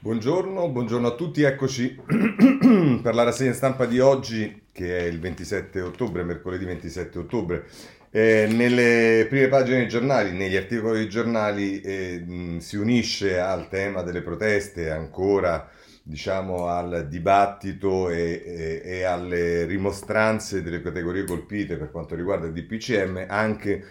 Buongiorno, buongiorno a tutti, eccoci per la rassegna stampa di oggi che è il 27 ottobre, mercoledì 27 ottobre. Eh, nelle prime pagine dei giornali, negli articoli dei giornali eh, mh, si unisce al tema delle proteste, ancora diciamo al dibattito e, e, e alle rimostranze delle categorie colpite per quanto riguarda il DPCM, anche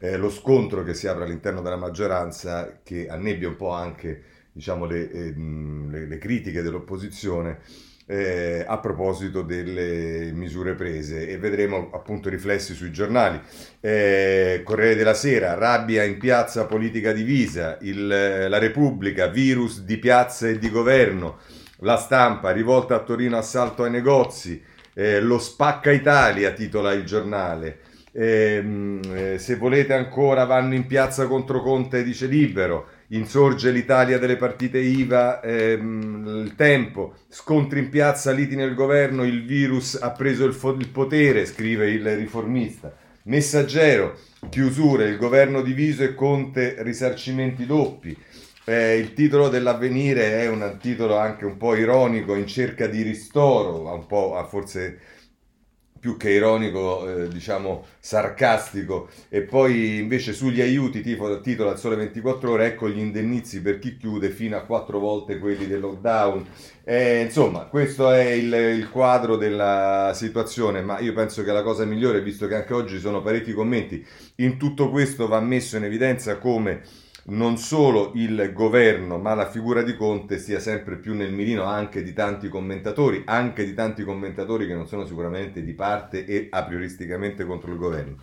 eh, lo scontro che si apre all'interno della maggioranza che annebbia un po' anche diciamo, le, eh, le, le critiche dell'opposizione eh, a proposito delle misure prese. E vedremo appunto riflessi sui giornali. Eh, Corriere della Sera, rabbia in piazza politica divisa, il, la Repubblica, virus di piazza e di governo, la stampa, rivolta a Torino, assalto ai negozi, eh, lo spacca Italia titola il giornale. Ehm, eh, se volete ancora vanno in piazza contro Conte, dice Libero insorge l'Italia delle partite IVA, ehm, il tempo, scontri in piazza, liti nel governo, il virus ha preso il, fo- il potere, scrive il riformista. Messaggero, chiusure, il governo diviso e Conte risarcimenti doppi. Eh, il titolo dell'avvenire è un titolo anche un po' ironico, in cerca di ristoro, un po' forse più che ironico, eh, diciamo sarcastico, e poi invece sugli aiuti, tipo, titolo al sole 24 ore, ecco gli indennizi per chi chiude fino a quattro volte quelli del lockdown. Eh, insomma, questo è il, il, quadro della situazione, ma io penso che la cosa migliore, visto che anche oggi sono parecchi commenti, in tutto questo va messo in evidenza come non solo il governo, ma la figura di Conte sia sempre più nel mirino anche di tanti commentatori, anche di tanti commentatori che non sono sicuramente di parte e a prioristicamente contro il governo.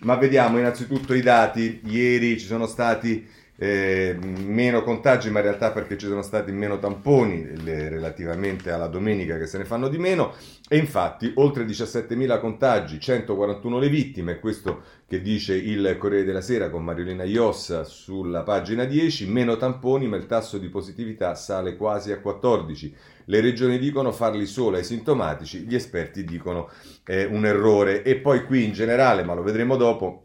Ma vediamo innanzitutto i dati. Ieri ci sono stati eh, meno contagi, ma in realtà perché ci sono stati meno tamponi le, relativamente alla domenica che se ne fanno di meno. E infatti oltre 17.000 contagi, 141 le vittime, questo che dice il Corriere della Sera con Mariolina Iossa sulla pagina 10, meno tamponi ma il tasso di positività sale quasi a 14. Le regioni dicono farli solo ai sintomatici, gli esperti dicono eh, un errore. E poi qui in generale, ma lo vedremo dopo,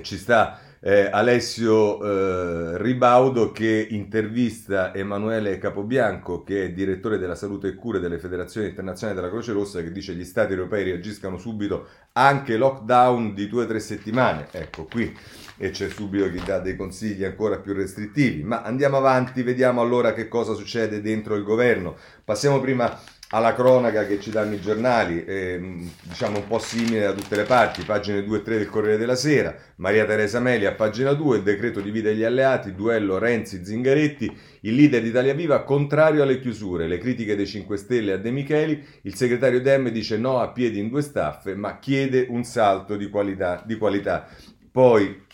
ci sta eh, Alessio eh, Ribaudo che intervista Emanuele Capobianco, che è direttore della salute e cure delle federazioni internazionali della Croce Rossa, che dice che gli stati europei reagiscano subito anche lockdown di due o tre settimane. Ecco qui e c'è subito chi dà dei consigli ancora più restrittivi. Ma andiamo avanti, vediamo allora che cosa succede dentro il governo. Passiamo prima alla cronaca che ci danno i giornali, eh, diciamo un po' simile da tutte le parti, pagine 2 e 3 del Corriere della Sera, Maria Teresa Meli a pagina 2, il decreto divide gli alleati, duello Renzi-Zingaretti, il leader di Italia Viva contrario alle chiusure, le critiche dei 5 Stelle a De Micheli, il segretario Dem dice no a piedi in due staffe, ma chiede un salto di qualità. Di qualità. Poi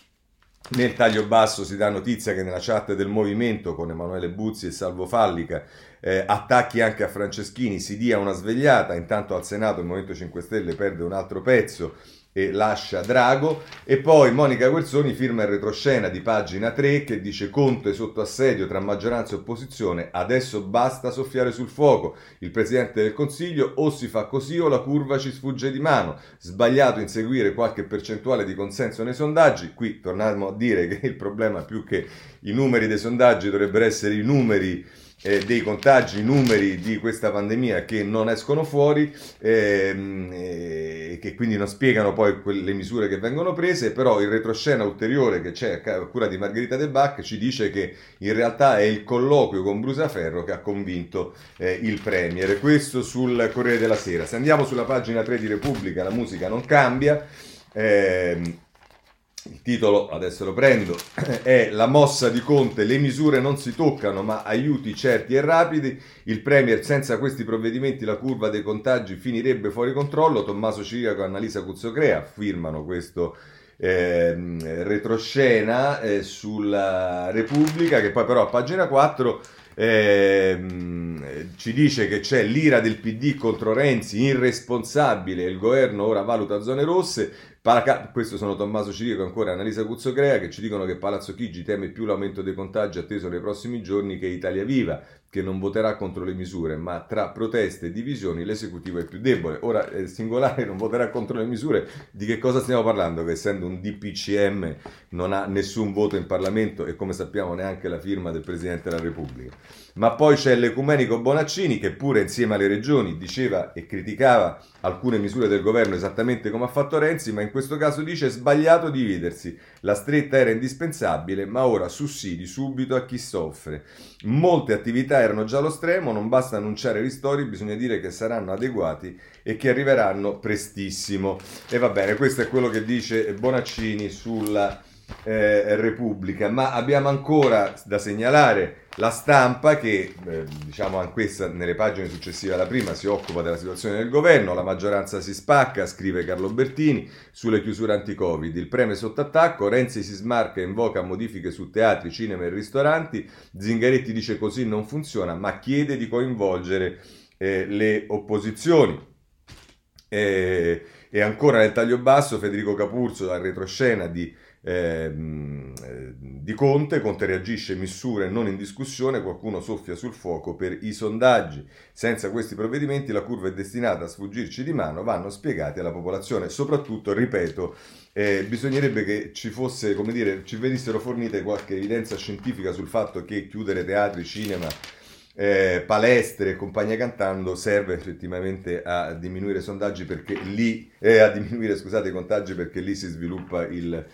nel taglio basso si dà notizia che nella chat del movimento con Emanuele Buzzi e Salvo Fallica eh, attacchi anche a Franceschini, si dia una svegliata, intanto al Senato il Movimento 5 Stelle perde un altro pezzo e lascia Drago. E poi Monica Guerzoni firma il retroscena di pagina 3 che dice Conte sotto assedio tra maggioranza e opposizione adesso basta soffiare sul fuoco. Il Presidente del Consiglio o si fa così o la curva ci sfugge di mano. Sbagliato inseguire qualche percentuale di consenso nei sondaggi. Qui torniamo a dire che il problema più che i numeri dei sondaggi dovrebbero essere i numeri eh, dei contagi, i numeri di questa pandemia che non escono fuori ehm, e eh, che quindi non spiegano poi quelle misure che vengono prese, però il retroscena ulteriore che c'è a cura di Margherita De Bach ci dice che in realtà è il colloquio con Brusaferro che ha convinto eh, il Premier. Questo sul Corriere della Sera. Se andiamo sulla pagina 3 di Repubblica la musica non cambia. Ehm, il titolo, adesso lo prendo, è La mossa di Conte, le misure non si toccano ma aiuti certi e rapidi, il Premier senza questi provvedimenti la curva dei contagi finirebbe fuori controllo, Tommaso Ciriaco e Annalisa Cuzzocrea firmano questo eh, retroscena eh, sulla Repubblica che poi però a pagina 4 eh, ci dice che c'è l'ira del PD contro Renzi, irresponsabile, il governo ora valuta zone rosse, Paraca- questo sono Tommaso Cirico e ancora Annalisa Cuzzocrea che ci dicono che Palazzo Chigi teme più l'aumento dei contagi atteso nei prossimi giorni che Italia Viva, che non voterà contro le misure, ma tra proteste e divisioni l'esecutivo è più debole. Ora, eh, singolare non voterà contro le misure, di che cosa stiamo parlando? Che essendo un DPCM non ha nessun voto in Parlamento e come sappiamo neanche la firma del Presidente della Repubblica. Ma poi c'è l'ecumenico Bonaccini che pure insieme alle regioni diceva e criticava alcune misure del governo esattamente come ha fatto Renzi, ma in questo caso dice sbagliato dividersi. La stretta era indispensabile, ma ora sussidi subito a chi soffre. Molte attività erano già allo stremo, non basta annunciare ristori, bisogna dire che saranno adeguati e che arriveranno prestissimo. E va bene, questo è quello che dice Bonaccini sulla eh, Repubblica, ma abbiamo ancora da segnalare la stampa che, eh, diciamo anch'essa nelle pagine successive alla prima, si occupa della situazione del governo, la maggioranza si spacca, scrive Carlo Bertini, sulle chiusure anti-Covid, il premio è sotto attacco, Renzi si smarca e invoca modifiche su teatri, cinema e ristoranti, Zingaretti dice così non funziona, ma chiede di coinvolgere eh, le opposizioni. E, e ancora nel taglio basso Federico Capurzo dal retroscena di eh, di Conte, Conte reagisce, misure non in discussione, qualcuno soffia sul fuoco per i sondaggi. Senza questi provvedimenti la curva è destinata a sfuggirci di mano, vanno spiegati alla popolazione. Soprattutto, ripeto, eh, bisognerebbe che ci fosse, come dire, ci venissero fornite qualche evidenza scientifica sul fatto che chiudere teatri, cinema, eh, palestre e compagnia cantando serve effettivamente a diminuire i sondaggi perché lì, eh, a diminuire scusate, i contagi perché lì si sviluppa il,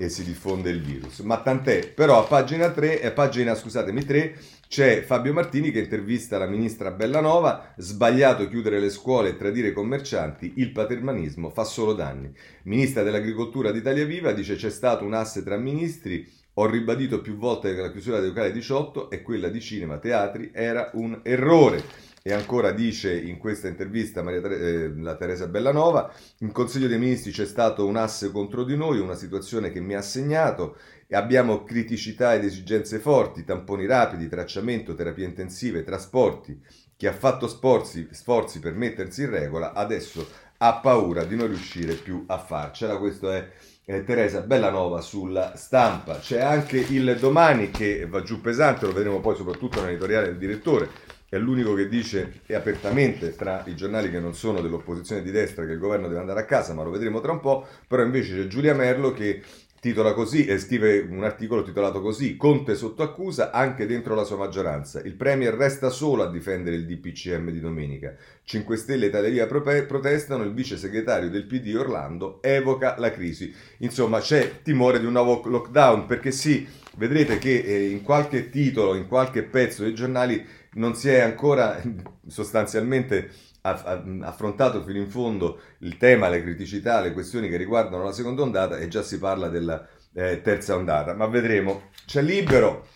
e si diffonde il virus. Ma tant'è, però a pagina 3, a pagina, scusatemi, 3 c'è Fabio Martini che intervista la ministra Bellanova, sbagliato chiudere le scuole e tradire i commercianti, il paternalismo fa solo danni. Ministra dell'Agricoltura d'Italia Viva dice c'è stato un asse tra ministri, ho ribadito più volte che la chiusura del locale 18 e quella di cinema, teatri era un errore. E ancora dice in questa intervista Maria, eh, la Teresa Bellanova, in Consiglio dei Ministri c'è stato un asse contro di noi, una situazione che mi ha segnato abbiamo criticità ed esigenze forti, tamponi rapidi, tracciamento, terapie intensive, trasporti. Chi ha fatto sforzi, sforzi per mettersi in regola adesso ha paura di non riuscire più a farcela. Questo è eh, Teresa Bellanova sulla stampa. C'è anche il domani che va giù pesante, lo vedremo poi soprattutto nell'editoriale del direttore è l'unico che dice e apertamente tra i giornali che non sono dell'opposizione di destra che il governo deve andare a casa, ma lo vedremo tra un po', però invece c'è Giulia Merlo che titola così e scrive un articolo titolato così Conte sotto accusa anche dentro la sua maggioranza. Il Premier resta solo a difendere il DPCM di domenica. 5 Stelle e Italia protestano il vice segretario del PD Orlando evoca la crisi. Insomma c'è timore di un nuovo lockdown perché sì vedrete che eh, in qualche titolo in qualche pezzo dei giornali non si è ancora sostanzialmente affrontato fino in fondo il tema, le criticità, le questioni che riguardano la seconda ondata e già si parla della eh, terza ondata. Ma vedremo. C'è Libero,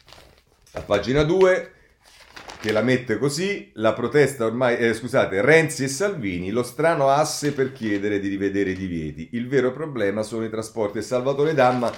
a pagina 2, che la mette così, la protesta ormai, eh, scusate, Renzi e Salvini, lo strano asse per chiedere di rivedere i divieti. Il vero problema sono i trasporti e Salvatore Damma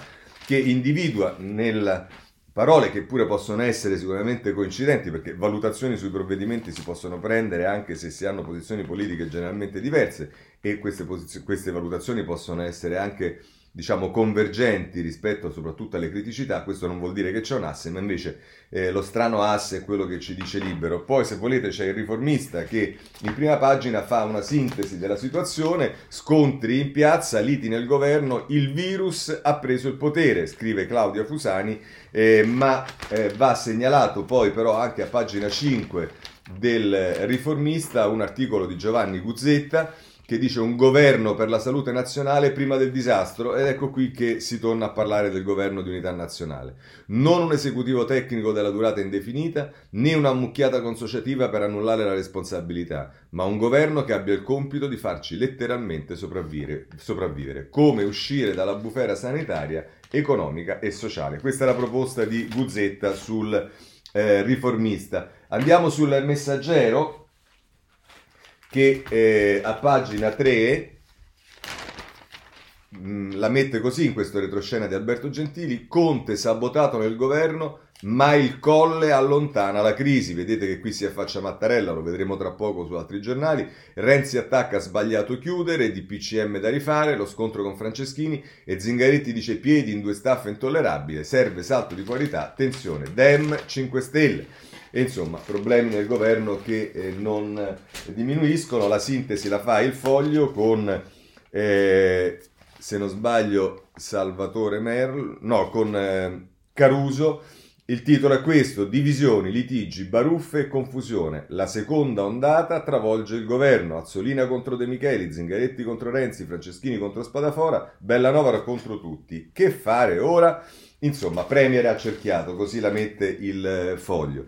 che individua nel Parole che pure possono essere sicuramente coincidenti perché valutazioni sui provvedimenti si possono prendere anche se si hanno posizioni politiche generalmente diverse e queste, posiz- queste valutazioni possono essere anche diciamo, convergenti rispetto soprattutto alle criticità, questo non vuol dire che c'è un asse, ma invece eh, lo strano asse è quello che ci dice Libero. Poi, se volete, c'è il riformista che in prima pagina fa una sintesi della situazione, scontri in piazza, liti nel governo, il virus ha preso il potere, scrive Claudia Fusani, eh, ma eh, va segnalato poi però anche a pagina 5 del riformista un articolo di Giovanni Guzzetta che dice un governo per la salute nazionale prima del disastro ed ecco qui che si torna a parlare del governo di unità nazionale. Non un esecutivo tecnico della durata indefinita né una mucchiata consociativa per annullare la responsabilità, ma un governo che abbia il compito di farci letteralmente sopravvivere, sopravvivere. come uscire dalla bufera sanitaria, economica e sociale. Questa è la proposta di Guzzetta sul eh, riformista. Andiamo sul messaggero che eh, a pagina 3 mh, mm, la mette così in questo retroscena di Alberto Gentili, Conte sabotato nel governo, ma il colle allontana la crisi. Vedete che qui si affaccia Mattarella, lo vedremo tra poco su altri giornali. Renzi attacca sbagliato chiudere, di PCM da rifare, lo scontro con Franceschini e Zingaretti dice piedi in due staffe intollerabile, serve salto di qualità, tensione, Dem 5 Stelle. E insomma problemi nel governo che eh, non diminuiscono. La sintesi la fa il foglio con, eh, se non sbaglio, Salvatore Merlo, no, con eh, Caruso il titolo è questo, divisioni, litigi, baruffe e confusione. La seconda ondata travolge il governo. Azzolina contro De Micheli, Zingaretti contro Renzi, Franceschini contro Spadafora, Bellanova contro tutti. Che fare ora? Insomma, Premier accerchiato, così la mette il eh, foglio.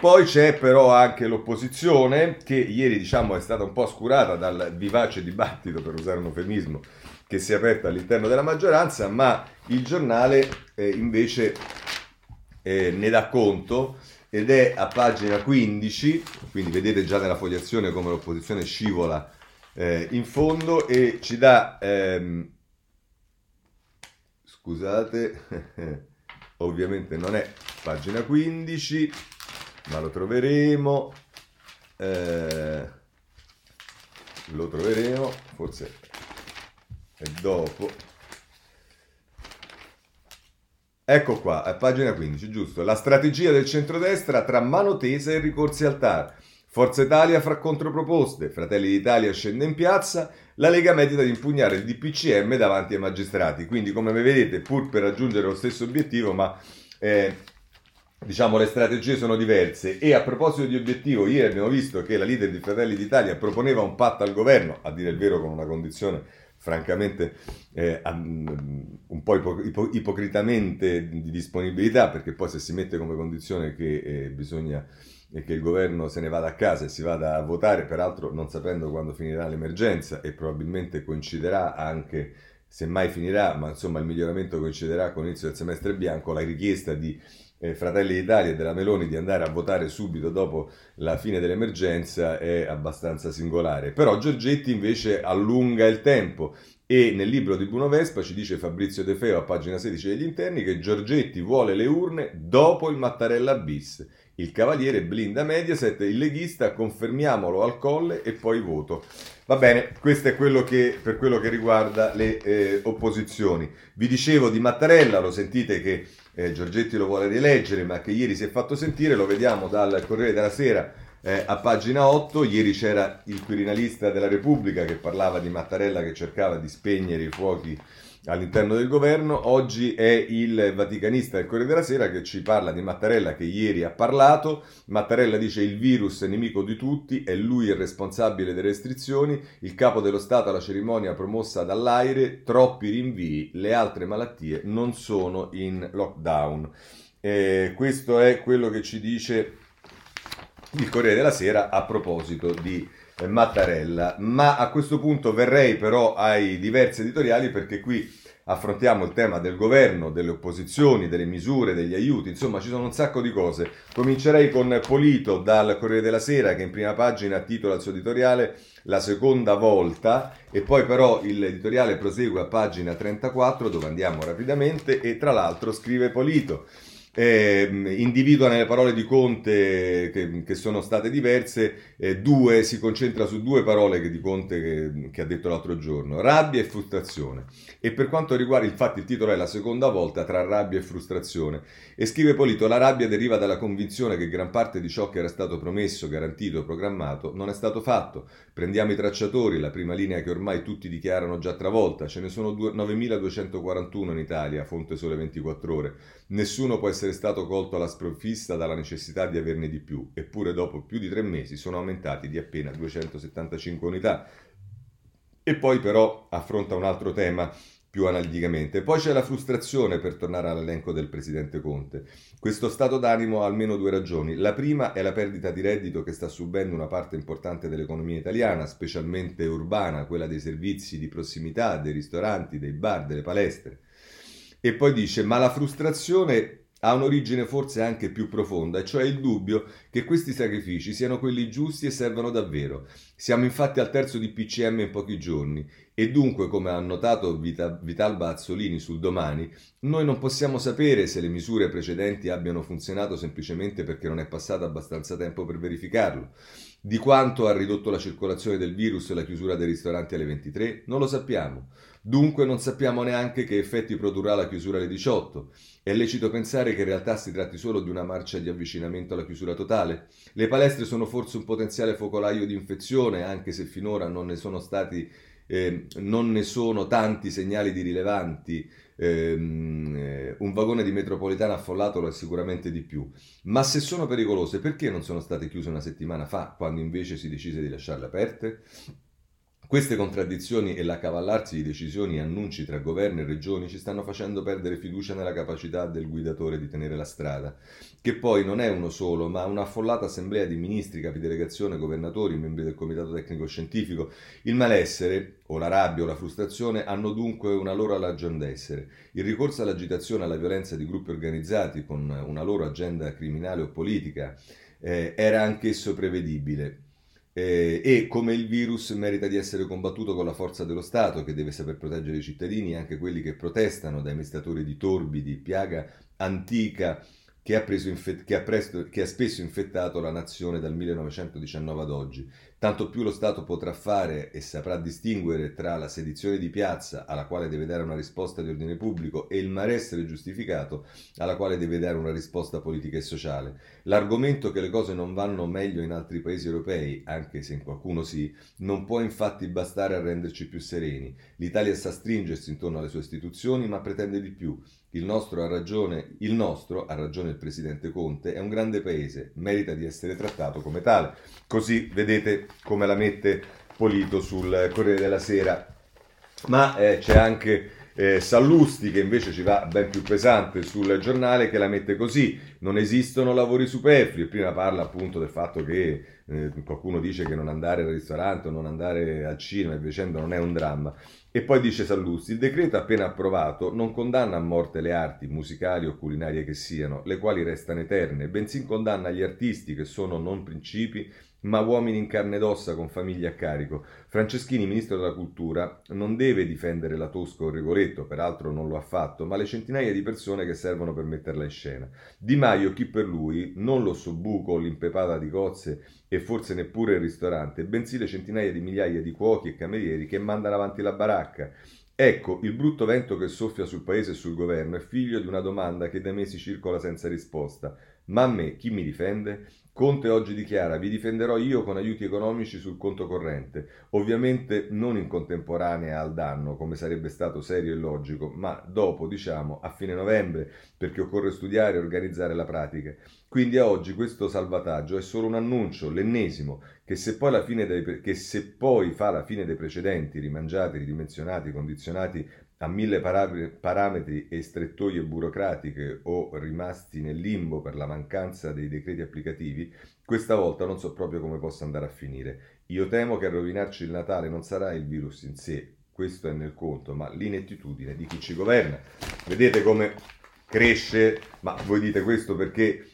Poi c'è però anche l'opposizione che ieri diciamo è stata un po' oscurata dal vivace dibattito, per usare un eufemismo, che si è aperto all'interno della maggioranza, ma il giornale eh, invece eh, ne dà conto ed è a pagina 15, quindi vedete già nella fogliazione come l'opposizione scivola eh, in fondo e ci dà, ehm, scusate, ovviamente non è pagina 15, ma lo troveremo, eh, lo troveremo, forse è dopo. Ecco qua, a pagina 15, giusto. La strategia del centrodestra tra mano tesa e ricorsi al TAR. Forza Italia fra controproposte, Fratelli d'Italia scende in piazza, la Lega medita di impugnare il DPCM davanti ai magistrati. Quindi, come vedete, pur per raggiungere lo stesso obiettivo, ma eh, diciamo le strategie sono diverse. E a proposito di obiettivo, ieri abbiamo visto che la leader di Fratelli d'Italia proponeva un patto al governo, a dire il vero con una condizione francamente eh, un po' ipo- ipo- ipocritamente di disponibilità, perché poi se si mette come condizione che eh, bisogna che il governo se ne vada a casa e si vada a votare, peraltro non sapendo quando finirà l'emergenza e probabilmente coinciderà anche, se mai finirà, ma insomma il miglioramento coinciderà con l'inizio del semestre bianco, la richiesta di eh, Fratelli d'Italia e della Meloni di andare a votare subito dopo la fine dell'emergenza è abbastanza singolare. Però Giorgetti invece allunga il tempo e nel libro di Bruno Vespa ci dice Fabrizio De Feo a pagina 16 degli interni che Giorgetti vuole le urne dopo il Mattarella bis. Il cavaliere blinda Mediaset, il leghista, confermiamolo al colle e poi voto. Va bene, questo è quello che, per quello che riguarda le eh, opposizioni. Vi dicevo di Mattarella, lo sentite che eh, Giorgetti lo vuole rileggere, ma che ieri si è fatto sentire, lo vediamo dal Corriere della Sera eh, a pagina 8. Ieri c'era il Quirinalista della Repubblica che parlava di Mattarella che cercava di spegnere i fuochi all'interno del governo. Oggi è il vaticanista del Corriere della Sera che ci parla di Mattarella che ieri ha parlato. Mattarella dice il virus è nemico di tutti, è lui il responsabile delle restrizioni, il capo dello Stato alla cerimonia promossa dall'aire, troppi rinvii, le altre malattie non sono in lockdown. Eh, questo è quello che ci dice il Corriere della Sera a proposito di Mattarella. Ma a questo punto verrei però ai diversi editoriali perché qui affrontiamo il tema del governo, delle opposizioni, delle misure, degli aiuti, insomma ci sono un sacco di cose. Comincerei con Polito dal Corriere della Sera che in prima pagina titola il suo editoriale La seconda volta e poi però l'editoriale prosegue a pagina 34 dove andiamo rapidamente e tra l'altro scrive Polito eh, individua nelle parole di Conte che, che sono state diverse, eh, due, si concentra su due parole che di Conte che, che, ha detto l'altro giorno, rabbia e frustrazione. E per quanto riguarda, infatti il titolo è la seconda volta tra rabbia e frustrazione. E scrive Polito, la rabbia deriva dalla convinzione che gran parte di ciò che era stato promesso, garantito, programmato non è stato fatto. Prendiamo i tracciatori, la prima linea che ormai tutti dichiarano già travolta, ce ne sono 9.241 in Italia, fonte sole 24 ore. Nessuno può essere stato colto alla sprovvista dalla necessità di averne di più, eppure dopo più di tre mesi sono aumentati di appena 275 unità. E poi però affronta un altro tema più analiticamente. Poi c'è la frustrazione per tornare all'elenco del presidente Conte. Questo stato d'animo ha almeno due ragioni. La prima è la perdita di reddito che sta subendo una parte importante dell'economia italiana, specialmente urbana, quella dei servizi di prossimità, dei ristoranti, dei bar, delle palestre. E poi dice, ma la frustrazione ha un'origine forse anche più profonda, cioè il dubbio che questi sacrifici siano quelli giusti e servano davvero. Siamo infatti al terzo di PCM in pochi giorni. E dunque, come ha notato Vita, Vitalba Azzolini sul domani, noi non possiamo sapere se le misure precedenti abbiano funzionato semplicemente perché non è passato abbastanza tempo per verificarlo. Di quanto ha ridotto la circolazione del virus e la chiusura dei ristoranti alle 23? Non lo sappiamo. Dunque non sappiamo neanche che effetti produrrà la chiusura alle 18. È lecito pensare che in realtà si tratti solo di una marcia di avvicinamento alla chiusura totale? Le palestre sono forse un potenziale focolaio di infezione, anche se finora non ne sono stati eh, non ne sono tanti segnali di rilevanti ehm, eh, un vagone di metropolitana affollato lo è sicuramente di più. Ma se sono pericolose, perché non sono state chiuse una settimana fa, quando invece si decise di lasciarle aperte? Queste contraddizioni e l'accavallarsi di decisioni e annunci tra governo e regioni ci stanno facendo perdere fiducia nella capacità del guidatore di tenere la strada, che poi non è uno solo, ma un'affollata assemblea di ministri, capi delegazione, governatori, membri del comitato tecnico scientifico. Il malessere, o la rabbia o la frustrazione, hanno dunque una loro ragion d'essere. Il ricorso all'agitazione e alla violenza di gruppi organizzati con una loro agenda criminale o politica eh, era anch'esso prevedibile eh, e come il virus merita di essere combattuto con la forza dello Stato che deve saper proteggere i cittadini, anche quelli che protestano dai mestatori di torbi, di piaga antica che ha, infe- che, ha presto- che ha, spesso infettato la nazione dal 1919 ad oggi. Tanto più lo Stato potrà fare e saprà distinguere tra la sedizione di piazza, alla quale deve dare una risposta di ordine pubblico, e il malessere giustificato, alla quale deve dare una risposta politica e sociale. L'argomento che le cose non vanno meglio in altri paesi europei, anche se in qualcuno sì, non può infatti bastare a renderci più sereni. L'Italia sa stringersi intorno alle sue istituzioni, ma pretende di più. Il nostro, ha ragione, il nostro, ha ragione il presidente Conte, è un grande paese, merita di essere trattato come tale. Così vedete come la mette Polito sul Corriere della Sera. Ma eh, c'è anche eh, Sallusti che invece ci va ben più pesante sul giornale che la mette così, non esistono lavori superflui, prima parla appunto del fatto che eh, qualcuno dice che non andare al ristorante o non andare al cinema e dicendo non è un dramma. E poi dice Sallusti, il decreto appena approvato non condanna a morte le arti, musicali o culinarie che siano, le quali restano eterne, bensì condanna gli artisti che sono non principi, ma uomini in carne ed ossa con famiglie a carico. Franceschini, ministro della cultura, non deve difendere la Tosca o Regoletto, peraltro non lo ha fatto, ma le centinaia di persone che servono per metterla in scena. Di Maio, chi per lui, non lo sobbuco o l'impepata di cozze e forse neppure il ristorante, bensì le centinaia di migliaia di cuochi e camerieri che mandano avanti la baracca. Ecco, il brutto vento che soffia sul paese e sul governo è figlio di una domanda che da mesi circola senza risposta. Ma a me chi mi difende? Conte oggi dichiara vi difenderò io con aiuti economici sul conto corrente, ovviamente non in contemporanea al danno, come sarebbe stato serio e logico, ma dopo, diciamo, a fine novembre, perché occorre studiare e organizzare la pratica. Quindi a oggi questo salvataggio è solo un annuncio, l'ennesimo, che se poi, dei, che se poi fa la fine dei precedenti, rimangiati, ridimensionati, condizionati a mille parametri e strettoie burocratiche o rimasti nel limbo per la mancanza dei decreti applicativi, questa volta non so proprio come possa andare a finire. Io temo che a rovinarci il Natale non sarà il virus in sé, questo è nel conto, ma l'inettitudine di chi ci governa. Vedete come cresce, ma voi dite questo perché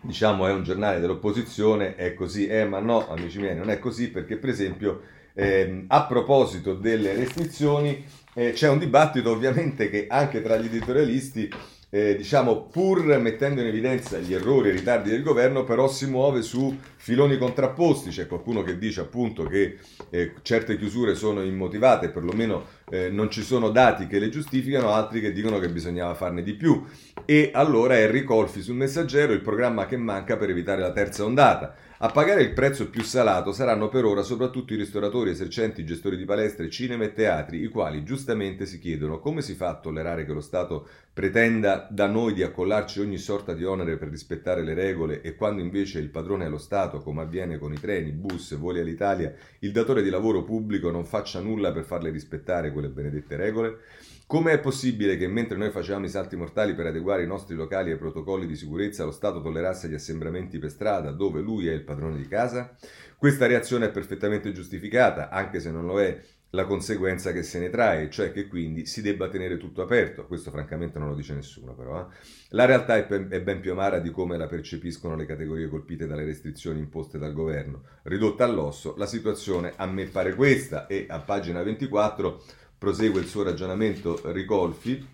diciamo è un giornale dell'opposizione, è così, eh ma no amici miei, non è così perché per esempio eh, a proposito delle restrizioni eh, c'è un dibattito ovviamente che anche tra gli editorialisti, eh, diciamo, pur mettendo in evidenza gli errori e i ritardi del governo, però si muove su filoni contrapposti. C'è qualcuno che dice appunto che eh, certe chiusure sono immotivate, perlomeno eh, non ci sono dati che le giustificano, altri che dicono che bisognava farne di più. E allora Henry Colfi sul messaggero il programma che manca per evitare la terza ondata. A pagare il prezzo più salato saranno per ora soprattutto i ristoratori, esercenti, gestori di palestre, cinema e teatri, i quali giustamente si chiedono come si fa a tollerare che lo Stato pretenda da noi di accollarci ogni sorta di onere per rispettare le regole e quando invece il padrone è lo Stato, come avviene con i treni, bus, voli all'Italia, il datore di lavoro pubblico non faccia nulla per farle rispettare quelle benedette regole? Come è possibile che mentre noi facevamo i salti mortali per adeguare i nostri locali ai protocolli di sicurezza, lo Stato tollerasse gli assembramenti per strada dove lui è il padrone di casa? Questa reazione è perfettamente giustificata, anche se non lo è la conseguenza che se ne trae, cioè che quindi si debba tenere tutto aperto. Questo francamente non lo dice nessuno però. Eh? La realtà è, è ben più amara di come la percepiscono le categorie colpite dalle restrizioni imposte dal governo. Ridotta all'osso, la situazione a me pare questa e a pagina 24 prosegue il suo ragionamento Ricolfi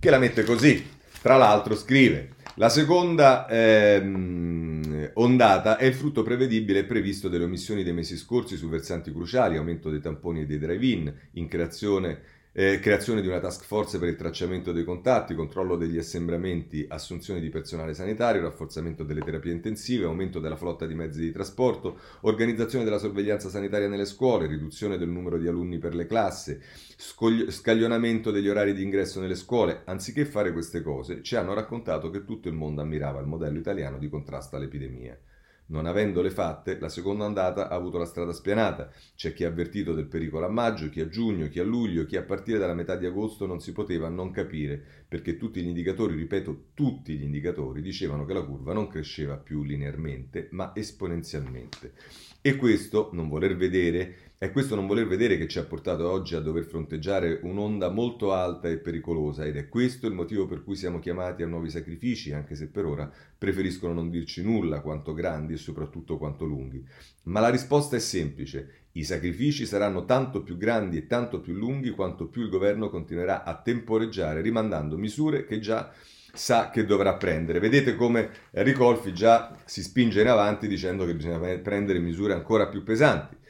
che la mette così. Tra l'altro scrive la seconda ehm, ondata è il frutto prevedibile e previsto delle omissioni dei mesi scorsi su versanti cruciali, aumento dei tamponi e dei drive-in, in creazione eh, creazione di una task force per il tracciamento dei contatti, controllo degli assembramenti, assunzione di personale sanitario, rafforzamento delle terapie intensive, aumento della flotta di mezzi di trasporto, organizzazione della sorveglianza sanitaria nelle scuole, riduzione del numero di alunni per le classi, scogli- scaglionamento degli orari di ingresso nelle scuole. Anziché fare queste cose, ci hanno raccontato che tutto il mondo ammirava il modello italiano di contrasto all'epidemia. Non avendole fatte, la seconda andata ha avuto la strada spianata. C'è chi ha avvertito del pericolo a maggio, chi a giugno, chi a luglio, chi a partire dalla metà di agosto non si poteva non capire, perché tutti gli indicatori, ripeto, tutti gli indicatori, dicevano che la curva non cresceva più linearmente, ma esponenzialmente. E questo, non voler vedere, è questo non voler vedere che ci ha portato oggi a dover fronteggiare un'onda molto alta e pericolosa ed è questo il motivo per cui siamo chiamati a nuovi sacrifici, anche se per ora preferiscono non dirci nulla quanto grandi e soprattutto quanto lunghi. Ma la risposta è semplice. I sacrifici saranno tanto più grandi e tanto più lunghi quanto più il governo continuerà a temporeggiare rimandando misure che già sa che dovrà prendere. Vedete come Ricolfi già si spinge in avanti dicendo che bisogna prendere misure ancora più pesanti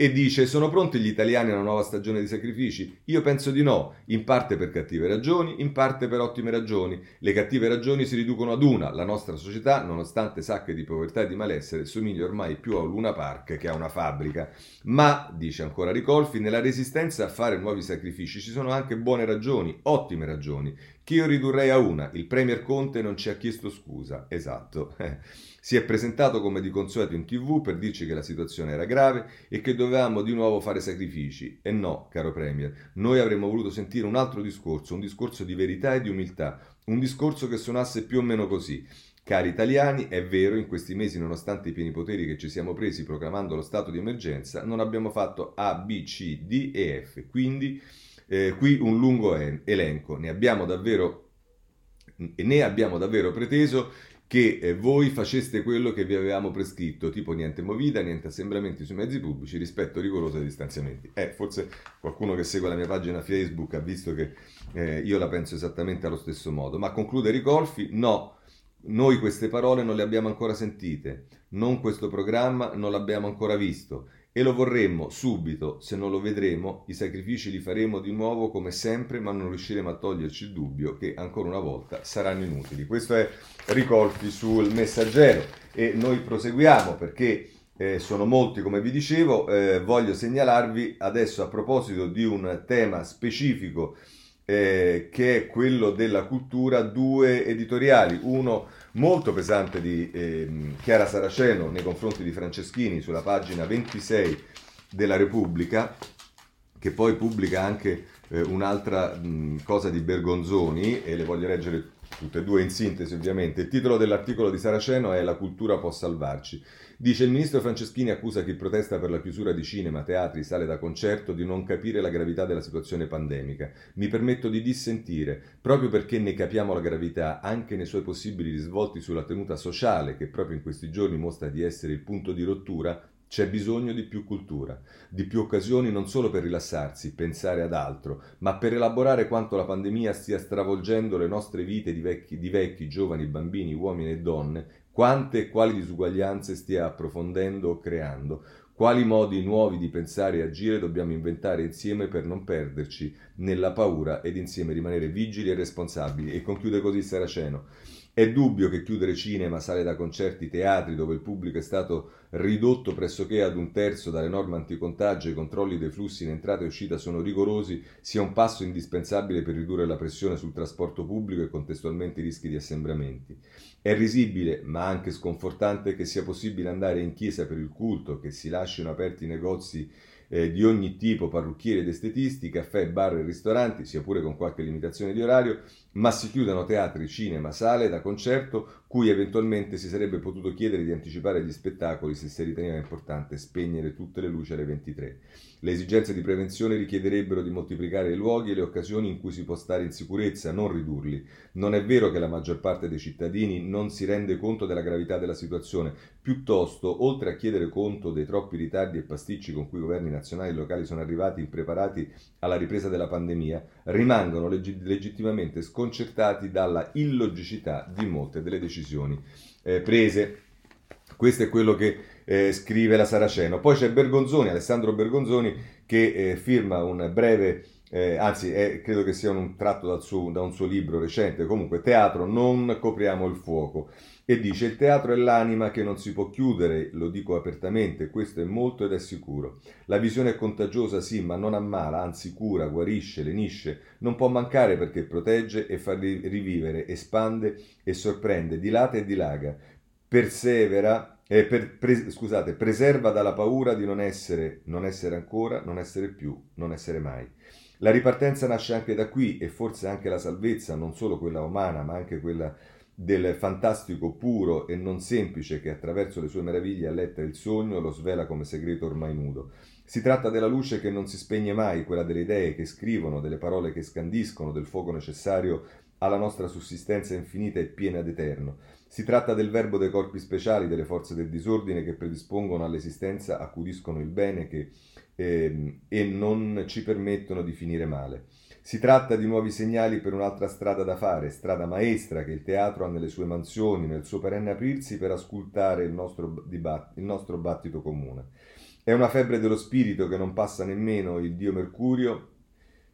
e dice sono pronti gli italiani a una nuova stagione di sacrifici? Io penso di no, in parte per cattive ragioni, in parte per ottime ragioni. Le cattive ragioni si riducono ad una, la nostra società, nonostante sacche di povertà e di malessere, somiglia ormai più a un Luna Park che a una fabbrica. Ma, dice ancora Ricolfi, nella resistenza a fare nuovi sacrifici ci sono anche buone ragioni, ottime ragioni, che io ridurrei a una. Il Premier Conte non ci ha chiesto scusa. Esatto. Si è presentato come di consueto in tv per dirci che la situazione era grave e che dovevamo di nuovo fare sacrifici. E no, caro Premier, noi avremmo voluto sentire un altro discorso, un discorso di verità e di umiltà, un discorso che suonasse più o meno così. Cari italiani, è vero, in questi mesi, nonostante i pieni poteri che ci siamo presi proclamando lo stato di emergenza, non abbiamo fatto A, B, C, D e F. Quindi eh, qui un lungo elenco. Ne abbiamo davvero, ne abbiamo davvero preteso che eh, voi faceste quello che vi avevamo prescritto, tipo niente movida, niente assembramenti sui mezzi pubblici, rispetto rigoroso ai distanziamenti. Eh, forse qualcuno che segue la mia pagina Facebook ha visto che eh, io la penso esattamente allo stesso modo, ma conclude Ricolfi, no, noi queste parole non le abbiamo ancora sentite, non questo programma non l'abbiamo ancora visto e lo vorremmo subito, se non lo vedremo, i sacrifici li faremo di nuovo come sempre, ma non riusciremo a toglierci il dubbio che ancora una volta saranno inutili. Questo è Ricolfi sul messaggero e noi proseguiamo perché eh, sono molti come vi dicevo, eh, voglio segnalarvi adesso a proposito di un tema specifico eh, che è quello della cultura, due editoriali, uno molto pesante di eh, Chiara Saraceno nei confronti di Franceschini sulla pagina 26 della Repubblica, che poi pubblica anche eh, un'altra mh, cosa di Bergonzoni, e le voglio leggere tutte e due in sintesi ovviamente. Il titolo dell'articolo di Saraceno è La cultura può salvarci. Dice il ministro Franceschini accusa chi protesta per la chiusura di cinema, teatri, sale da concerto di non capire la gravità della situazione pandemica. Mi permetto di dissentire, proprio perché ne capiamo la gravità anche nei suoi possibili risvolti sulla tenuta sociale, che proprio in questi giorni mostra di essere il punto di rottura, c'è bisogno di più cultura, di più occasioni non solo per rilassarsi, pensare ad altro, ma per elaborare quanto la pandemia stia stravolgendo le nostre vite di vecchi, di vecchi giovani, bambini, uomini e donne, quante e quali disuguaglianze stia approfondendo o creando, quali modi nuovi di pensare e agire dobbiamo inventare insieme per non perderci nella paura ed insieme rimanere vigili e responsabili. E conclude così Saraceno. È dubbio che chiudere cinema, sale da concerti, teatri, dove il pubblico è stato ridotto pressoché ad un terzo dalle norme anticontagio e i controlli dei flussi in entrata e uscita sono rigorosi, sia un passo indispensabile per ridurre la pressione sul trasporto pubblico e contestualmente i rischi di assembramenti. È risibile, ma anche sconfortante, che sia possibile andare in chiesa per il culto, che si lasciano aperti i negozi eh, di ogni tipo, parrucchieri ed estetisti, caffè, bar e ristoranti, sia pure con qualche limitazione di orario, ma si chiudano teatri, cinema, sale da concerto, cui eventualmente si sarebbe potuto chiedere di anticipare gli spettacoli se si riteneva importante spegnere tutte le luci alle 23. Le esigenze di prevenzione richiederebbero di moltiplicare i luoghi e le occasioni in cui si può stare in sicurezza, non ridurli. Non è vero che la maggior parte dei cittadini non si rende conto della gravità della situazione, piuttosto, oltre a chiedere conto dei troppi ritardi e pasticci con cui i governi nazionali e locali sono arrivati impreparati alla ripresa della pandemia, rimangono legittimamente sconcertati dalla illogicità di molte delle decisioni eh, prese. Questo è quello che eh, scrive la Saraceno. Poi c'è Bergonzoni, Alessandro Bergonzoni, che eh, firma un breve, eh, anzi è, credo che sia un tratto suo, da un suo libro recente, comunque Teatro, non copriamo il fuoco. E dice il teatro è l'anima che non si può chiudere, lo dico apertamente, questo è molto ed è sicuro. La visione è contagiosa sì, ma non ammala, anzi cura, guarisce, lenisce, non può mancare perché protegge e fa rivivere, espande e sorprende, dilata e dilaga, persevera eh, per, pre, scusate, preserva dalla paura di non essere, non essere ancora, non essere più, non essere mai. La ripartenza nasce anche da qui e forse anche la salvezza, non solo quella umana, ma anche quella del fantastico puro e non semplice che attraverso le sue meraviglie alletta il sogno lo svela come segreto ormai nudo. Si tratta della luce che non si spegne mai, quella delle idee che scrivono, delle parole che scandiscono, del fuoco necessario alla nostra sussistenza infinita e piena d'eterno. Si tratta del verbo dei corpi speciali, delle forze del disordine che predispongono all'esistenza, accudiscono il bene che, eh, e non ci permettono di finire male. Si tratta di nuovi segnali per un'altra strada da fare, strada maestra che il teatro ha nelle sue mansioni, nel suo perenne aprirsi per ascoltare il nostro, dibatt- il nostro battito comune. È una febbre dello spirito che non passa nemmeno il dio Mercurio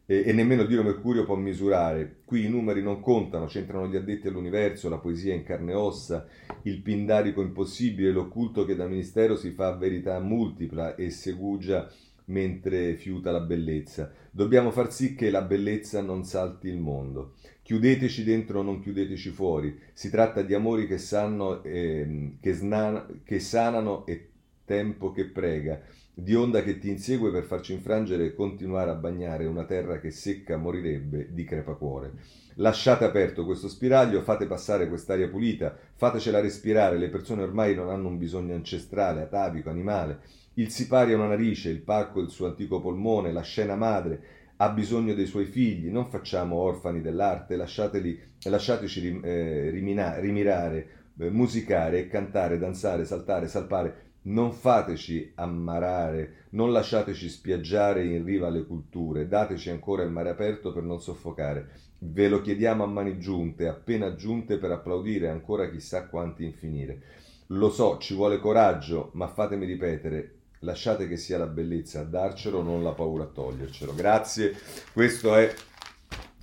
e, e nemmeno Dio Mercurio può misurare. Qui i numeri non contano, c'entrano gli addetti all'universo, la poesia in carne e ossa, il pindarico impossibile, l'occulto che da ministero si fa verità multipla e segugia mentre fiuta la bellezza. Dobbiamo far sì che la bellezza non salti il mondo. Chiudeteci dentro, non chiudeteci fuori. Si tratta di amori che, sanno, eh, che, snan- che sanano e tempo che prega di onda che ti insegue per farci infrangere e continuare a bagnare una terra che secca morirebbe di crepacuore. Lasciate aperto questo spiraglio, fate passare quest'aria pulita, fatecela respirare, le persone ormai non hanno un bisogno ancestrale, atavico, animale. Il sipario ha una narice, il parco il suo antico polmone, la scena madre ha bisogno dei suoi figli, non facciamo orfani dell'arte, lasciateci eh, rimina, rimirare, eh, musicare cantare, danzare, saltare, salpare, non fateci ammarare, non lasciateci spiaggiare in riva alle culture, dateci ancora il mare aperto per non soffocare. Ve lo chiediamo a mani giunte, appena giunte per applaudire ancora chissà quanti infinire. Lo so, ci vuole coraggio, ma fatemi ripetere, lasciate che sia la bellezza a darcelo, non la paura a togliercelo. Grazie. Questo è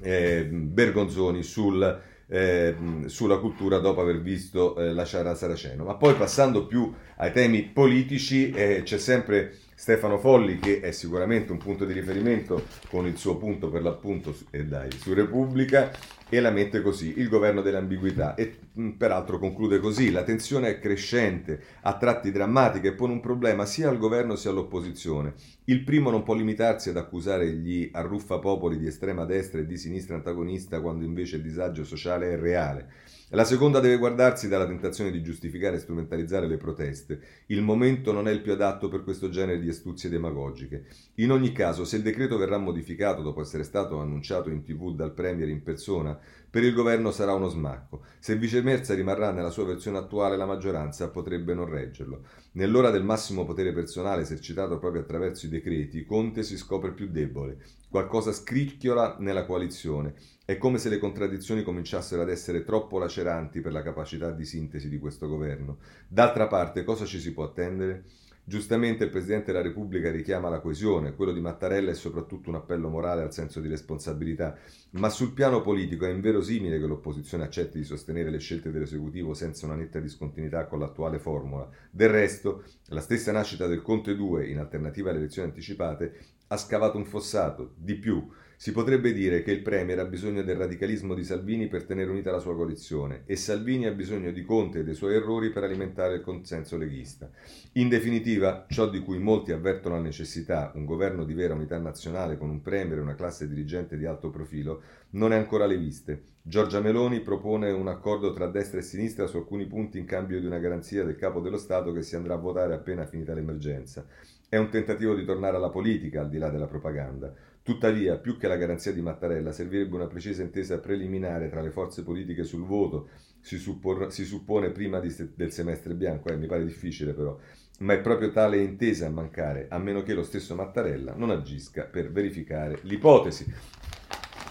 eh, Bergonzoni sul eh, sulla cultura dopo aver visto eh, la Sciara Saraceno. Ma poi passando più ai temi politici, eh, c'è sempre Stefano Folli che è sicuramente un punto di riferimento con il suo punto per l'appunto eh, dai, su Repubblica e la mette così, il governo dell'ambiguità e mh, peraltro conclude così, la tensione è crescente, a tratti drammatica e pone un problema sia al governo sia all'opposizione. Il primo non può limitarsi ad accusare gli arruffapopoli di estrema destra e di sinistra antagonista quando invece il disagio sociale è reale. La seconda deve guardarsi dalla tentazione di giustificare e strumentalizzare le proteste. Il momento non è il più adatto per questo genere di astuzie demagogiche. In ogni caso, se il decreto verrà modificato dopo essere stato annunciato in tv dal Premier in persona, per il governo sarà uno smacco. Se viceversa rimarrà nella sua versione attuale, la maggioranza potrebbe non reggerlo. Nell'ora del massimo potere personale esercitato proprio attraverso i decreti, Conte si scopre più debole. Qualcosa scricchiola nella coalizione. È come se le contraddizioni cominciassero ad essere troppo laceranti per la capacità di sintesi di questo governo. D'altra parte, cosa ci si può attendere? Giustamente il Presidente della Repubblica richiama la coesione, quello di Mattarella è soprattutto un appello morale al senso di responsabilità, ma sul piano politico è inverosimile che l'opposizione accetti di sostenere le scelte dell'esecutivo senza una netta discontinuità con l'attuale formula. Del resto, la stessa nascita del Conte 2, in alternativa alle elezioni anticipate, ha scavato un fossato. Di più, Si potrebbe dire che il Premier ha bisogno del radicalismo di Salvini per tenere unita la sua coalizione e Salvini ha bisogno di Conte e dei suoi errori per alimentare il consenso leghista. In definitiva, ciò di cui molti avvertono la necessità, un governo di vera unità nazionale con un Premier e una classe dirigente di alto profilo, non è ancora alle viste. Giorgia Meloni propone un accordo tra destra e sinistra su alcuni punti in cambio di una garanzia del capo dello Stato che si andrà a votare appena finita l'emergenza. È un tentativo di tornare alla politica, al di là della propaganda. Tuttavia, più che la garanzia di Mattarella, servirebbe una precisa intesa preliminare tra le forze politiche sul voto, si, suppor- si suppone prima se- del semestre bianco, eh, mi pare difficile però, ma è proprio tale intesa a mancare, a meno che lo stesso Mattarella non agisca per verificare l'ipotesi.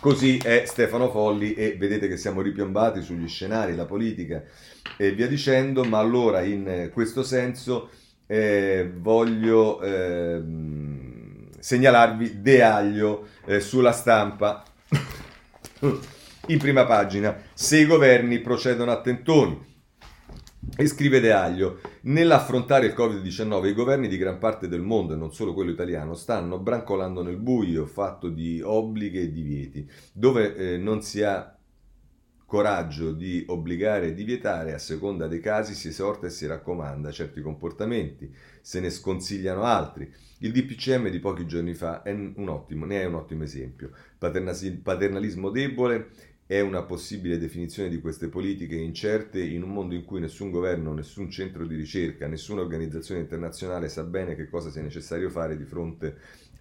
Così è Stefano Folli e vedete che siamo ripiombati sugli scenari, la politica e via dicendo, ma allora in questo senso eh, voglio eh, segnalarvi De Aglio eh, sulla stampa in prima pagina. Se i governi procedono a tentoni. E scrive De Aglio, nell'affrontare il Covid-19 i governi di gran parte del mondo, e non solo quello italiano, stanno brancolando nel buio fatto di obblighi e divieti, dove eh, non si ha coraggio di obbligare e di vietare, a seconda dei casi si esorta e si raccomanda certi comportamenti, se ne sconsigliano altri. Il DPCM di pochi giorni fa è ottimo, ne è un ottimo esempio. Paternalismo debole è una possibile definizione di queste politiche incerte in un mondo in cui nessun governo, nessun centro di ricerca, nessuna organizzazione internazionale sa bene che cosa sia necessario fare di fronte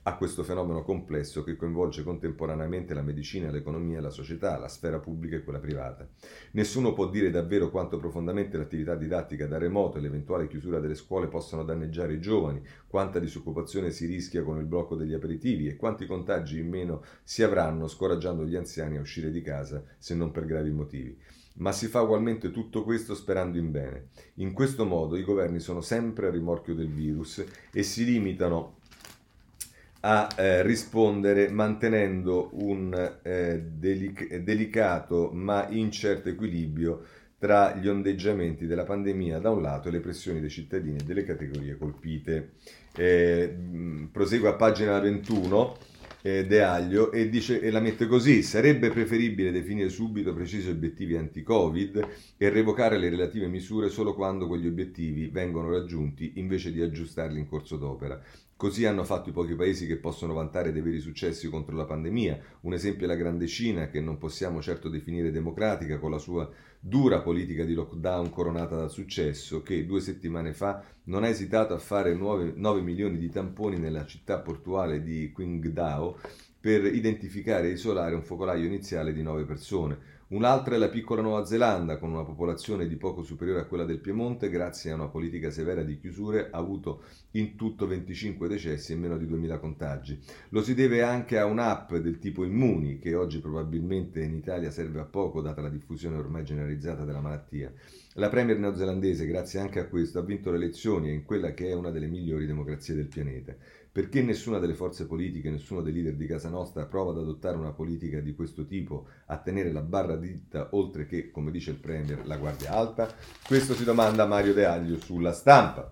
a questo fenomeno complesso che coinvolge contemporaneamente la medicina, l'economia, la società, la sfera pubblica e quella privata. Nessuno può dire davvero quanto profondamente l'attività didattica da remoto e l'eventuale chiusura delle scuole possano danneggiare i giovani, quanta disoccupazione si rischia con il blocco degli aperitivi e quanti contagi in meno si avranno scoraggiando gli anziani a uscire di casa se non per gravi motivi ma si fa ugualmente tutto questo sperando in bene. In questo modo i governi sono sempre a rimorchio del virus e si limitano a eh, rispondere mantenendo un eh, delic- delicato ma incerto equilibrio tra gli ondeggiamenti della pandemia da un lato e le pressioni dei cittadini e delle categorie colpite. Eh, prosegue a pagina 21 eh, De Aglio e, dice, e la mette così: sarebbe preferibile definire subito precisi obiettivi anti-Covid e revocare le relative misure solo quando quegli obiettivi vengono raggiunti invece di aggiustarli in corso d'opera. Così hanno fatto i pochi paesi che possono vantare dei veri successi contro la pandemia. Un esempio è la grande Cina, che non possiamo certo definire democratica, con la sua dura politica di lockdown coronata dal successo, che due settimane fa non ha esitato a fare 9, 9 milioni di tamponi nella città portuale di Qingdao per identificare e isolare un focolaio iniziale di 9 persone. Un'altra è la piccola Nuova Zelanda, con una popolazione di poco superiore a quella del Piemonte, grazie a una politica severa di chiusure, ha avuto in tutto 25 decessi e meno di 2000 contagi. Lo si deve anche a un'app del tipo Immuni, che oggi probabilmente in Italia serve a poco, data la diffusione ormai generalizzata della malattia. La premier neozelandese, grazie anche a questo, ha vinto le elezioni in quella che è una delle migliori democrazie del pianeta. Perché nessuna delle forze politiche, nessuno dei leader di Casa Nostra prova ad adottare una politica di questo tipo, a tenere la barra dritta, oltre che, come dice il Premier, la guardia alta? Questo si domanda Mario De Aglio sulla stampa.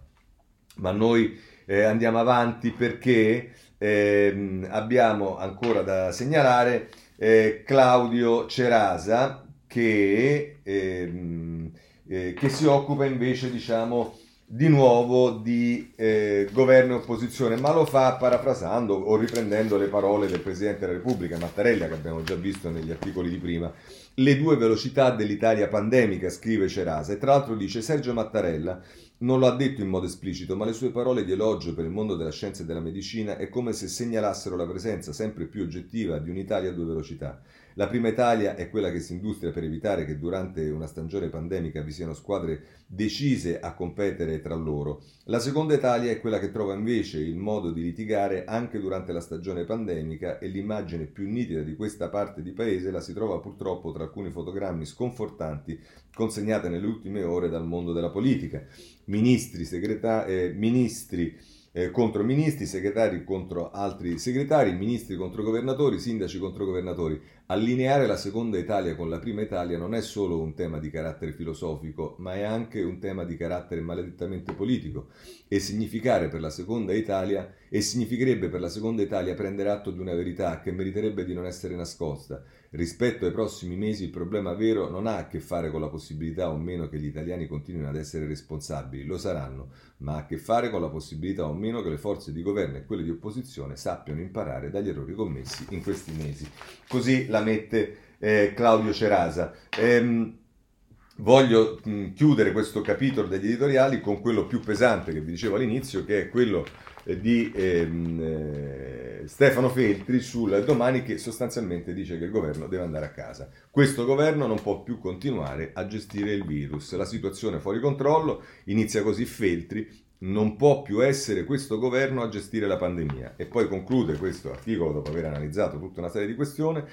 Ma noi eh, andiamo avanti perché eh, abbiamo ancora da segnalare eh, Claudio Cerasa che, ehm, eh, che si occupa invece, diciamo, di nuovo di eh, governo e opposizione, ma lo fa parafrasando o riprendendo le parole del Presidente della Repubblica, Mattarella, che abbiamo già visto negli articoli di prima. Le due velocità dell'Italia pandemica, scrive Cerasa, e tra l'altro dice Sergio Mattarella non lo ha detto in modo esplicito, ma le sue parole di elogio per il mondo della scienza e della medicina è come se segnalassero la presenza sempre più oggettiva di un'Italia a due velocità. La prima Italia è quella che si industria per evitare che durante una stagione pandemica vi siano squadre decise a competere tra loro. La seconda Italia è quella che trova invece il modo di litigare anche durante la stagione pandemica e l'immagine più nitida di questa parte di paese la si trova purtroppo tra alcuni fotogrammi sconfortanti consegnate nelle ultime ore dal mondo della politica. Ministri, segretari, eh, ministri eh, contro ministri, segretari contro altri segretari, ministri contro governatori, sindaci contro governatori. Allineare la seconda Italia con la prima Italia non è solo un tema di carattere filosofico, ma è anche un tema di carattere maledettamente politico e significare per la seconda Italia e significherebbe per la seconda Italia prendere atto di una verità che meriterebbe di non essere nascosta Rispetto ai prossimi mesi il problema vero non ha a che fare con la possibilità o meno che gli italiani continuino ad essere responsabili, lo saranno, ma ha a che fare con la possibilità o meno che le forze di governo e quelle di opposizione sappiano imparare dagli errori commessi in questi mesi. Così la mette eh, Claudio Cerasa. Ehm, voglio mh, chiudere questo capitolo degli editoriali con quello più pesante che vi dicevo all'inizio, che è quello di ehm, eh, Stefano Feltri sul domani che sostanzialmente dice che il governo deve andare a casa. Questo governo non può più continuare a gestire il virus. La situazione è fuori controllo, inizia così Feltri non può più essere questo governo a gestire la pandemia. E poi conclude questo articolo, dopo aver analizzato tutta una serie di questioni,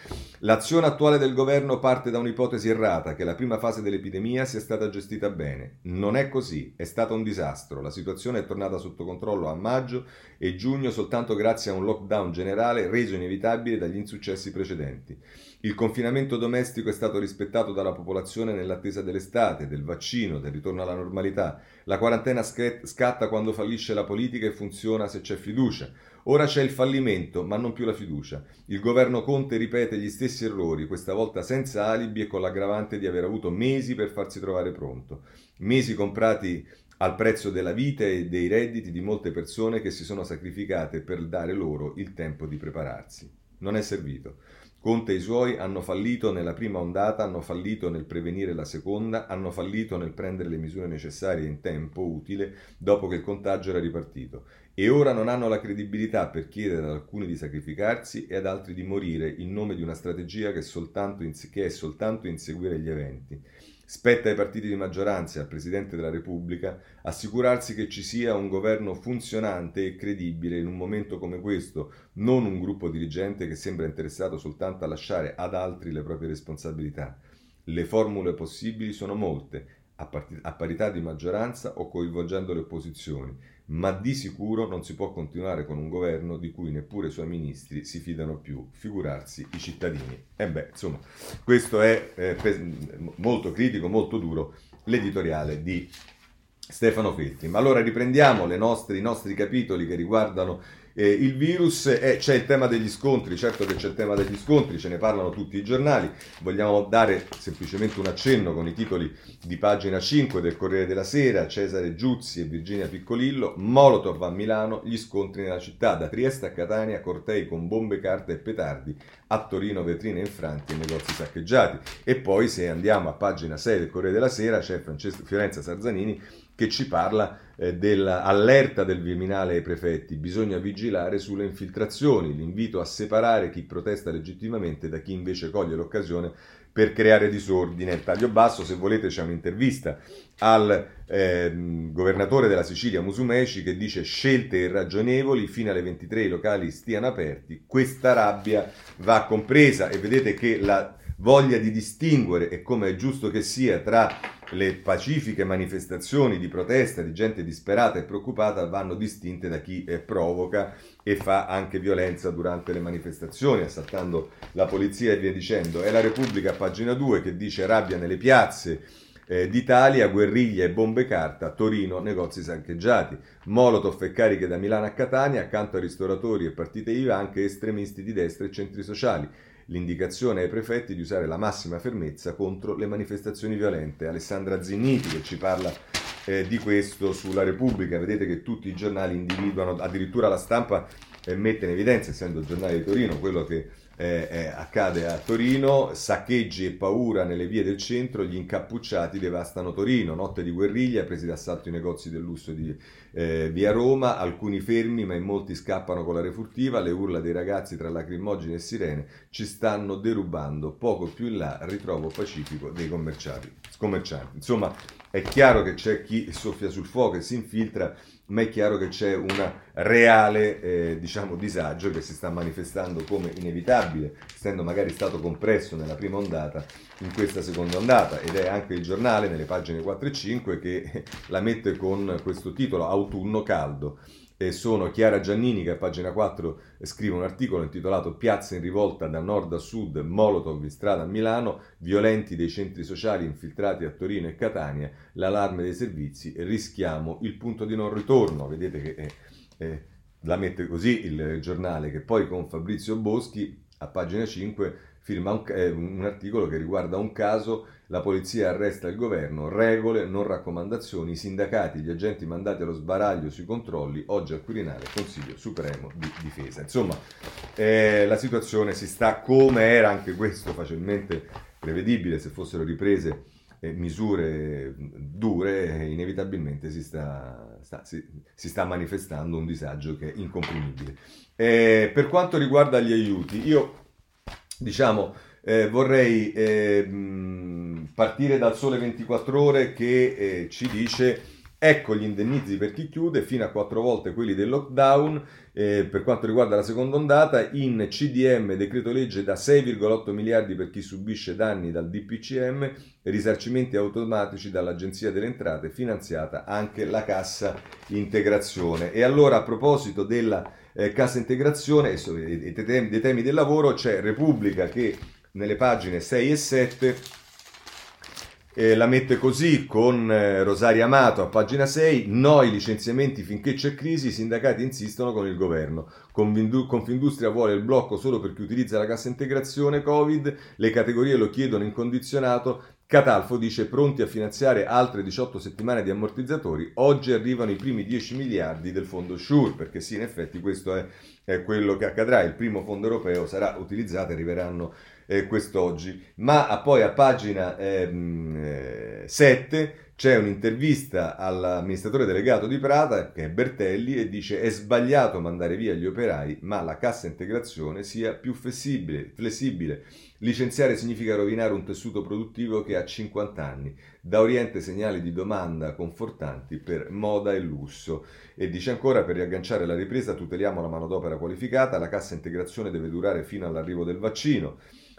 l'azione attuale del governo parte da un'ipotesi errata, che la prima fase dell'epidemia sia stata gestita bene. Non è così, è stato un disastro. La situazione è tornata sotto controllo a maggio e giugno soltanto grazie a un lockdown generale reso inevitabile dagli insuccessi precedenti. Il confinamento domestico è stato rispettato dalla popolazione nell'attesa dell'estate, del vaccino, del ritorno alla normalità. La quarantena scatta quando fallisce la politica e funziona se c'è fiducia. Ora c'è il fallimento, ma non più la fiducia. Il governo Conte ripete gli stessi errori, questa volta senza alibi e con l'aggravante di aver avuto mesi per farsi trovare pronto. Mesi comprati al prezzo della vita e dei redditi di molte persone che si sono sacrificate per dare loro il tempo di prepararsi. Non è servito. Conte e i suoi hanno fallito nella prima ondata, hanno fallito nel prevenire la seconda, hanno fallito nel prendere le misure necessarie in tempo utile dopo che il contagio era ripartito e ora non hanno la credibilità per chiedere ad alcuni di sacrificarsi e ad altri di morire in nome di una strategia che soltanto, che è soltanto inseguire gli eventi. Spetta ai partiti di maggioranza e al Presidente della Repubblica assicurarsi che ci sia un governo funzionante e credibile in un momento come questo, non un gruppo dirigente che sembra interessato soltanto a lasciare ad altri le proprie responsabilità. Le formule possibili sono molte, a, parità di maggioranza o coinvolgendo le opposizioni ma di sicuro non si può continuare con un governo di cui neppure i suoi ministri si fidano più, figurarsi i cittadini. E beh, insomma, questo è eh, molto critico, molto duro l'editoriale di Stefano Feltri. Ma allora riprendiamo nostre, i nostri capitoli che riguardano eh, il virus e c'è il tema degli scontri, certo che c'è il tema degli scontri, ce ne parlano tutti i giornali, vogliamo dare semplicemente un accenno con i titoli di pagina 5 del Corriere della Sera, Cesare Giuzzi e Virginia Piccolillo, Molotov a Milano, gli scontri nella città, da Trieste a Catania, cortei con bombe, carte e petardi, a Torino vetrine infranti e negozi saccheggiati. E poi se andiamo a pagina 6 del Corriere della Sera c'è Francesco Fiorenza Sarzanini che ci parla eh, dell'allerta del Viminale ai prefetti. Bisogna vigilare sulle infiltrazioni, l'invito a separare chi protesta legittimamente da chi invece coglie l'occasione per creare disordine. Taglio basso, se volete c'è un'intervista al eh, governatore della Sicilia Musumeci che dice scelte irragionevoli, fino alle 23 i locali stiano aperti, questa rabbia va compresa e vedete che la voglia di distinguere e come è giusto che sia tra le pacifiche manifestazioni di protesta di gente disperata e preoccupata vanno distinte da chi eh, provoca e fa anche violenza durante le manifestazioni, assaltando la polizia e via dicendo. È la Repubblica, pagina 2, che dice rabbia nelle piazze eh, d'Italia, guerriglia e bombe carta, Torino, negozi saccheggiati, Molotov e cariche da Milano a Catania, accanto a ristoratori e partite IVA anche estremisti di destra e centri sociali l'indicazione ai prefetti di usare la massima fermezza contro le manifestazioni violente. Alessandra Zinniti che ci parla eh, di questo sulla Repubblica, vedete che tutti i giornali individuano, addirittura la stampa eh, mette in evidenza, essendo il giornale di Torino, quello che eh, eh, accade a Torino, saccheggi e paura nelle vie del centro, gli incappucciati devastano Torino, notte di guerriglia, presi d'assalto i negozi del lusso di eh, via Roma, alcuni fermi ma in molti scappano con la refurtiva, le urla dei ragazzi tra lacrimogene e sirene ci stanno derubando, poco più in là ritrovo pacifico dei commercianti. Insomma, è chiaro che c'è chi soffia sul fuoco e si infiltra ma è chiaro che c'è un reale eh, diciamo, disagio che si sta manifestando come inevitabile, essendo magari stato compresso nella prima ondata in questa seconda ondata. Ed è anche il giornale nelle pagine 4 e 5 che la mette con questo titolo Autunno caldo. eh, sono Chiara Giannini che a pagina 4 scrive un articolo intitolato Piazza in rivolta da nord a sud, Molotov in strada a Milano, violenti dei centri sociali infiltrati a Torino e Catania, l'allarme dei servizi, rischiamo il punto di non ritorno. Vedete che eh, eh, la mette così il giornale che poi con Fabrizio Boschi a pagina 5 firma un, eh, un, articolo che riguarda un caso, la polizia arresta il governo, regole, non raccomandazioni, i sindacati, gli agenti mandati allo sbaraglio sui controlli, oggi al Quirinale, Consiglio Supremo di Difesa. Insomma, eh, la situazione si sta come era anche questo facilmente prevedibile se fossero riprese eh, misure dure, inevitabilmente si sta, sta, si, si sta, manifestando un disagio che è incomprimibile. Eh, per quanto riguarda gli aiuti, io diciamo, eh, vorrei eh, partire dal Sole 24 Ore che eh, ci dice ecco gli indennizi per chi chiude, fino a quattro volte quelli del lockdown. Eh, per quanto riguarda la seconda ondata, in CDM decreto legge da 6,8 miliardi per chi subisce danni dal DPCM, risarcimenti automatici dall'Agenzia delle Entrate, finanziata anche la cassa integrazione. E allora a proposito della eh, cassa integrazione e dei temi del lavoro c'è Repubblica che nelle pagine 6 e 7 eh, la mette così con eh, Rosaria Amato a pagina 6, no ai licenziamenti finché c'è crisi, i sindacati insistono con il governo. Confindustria vuole il blocco solo per chi utilizza la cassa integrazione Covid, le categorie lo chiedono incondizionato, Catalfo dice pronti a finanziare altre 18 settimane di ammortizzatori, oggi arrivano i primi 10 miliardi del fondo SURE, perché sì, in effetti questo è, è quello che accadrà, il primo fondo europeo sarà utilizzato e arriveranno eh, quest'oggi. Ma a, poi a pagina ehm, eh, 7 c'è un'intervista all'amministratore delegato di Prata, che è Bertelli, e dice è sbagliato mandare via gli operai, ma la cassa integrazione sia più flessibile. flessibile. Licenziare significa rovinare un tessuto produttivo che ha 50 anni. Da Oriente segnali di domanda confortanti per moda e lusso. E dice ancora, per riagganciare la ripresa tuteliamo la manodopera qualificata, la cassa integrazione deve durare fino all'arrivo del vaccino.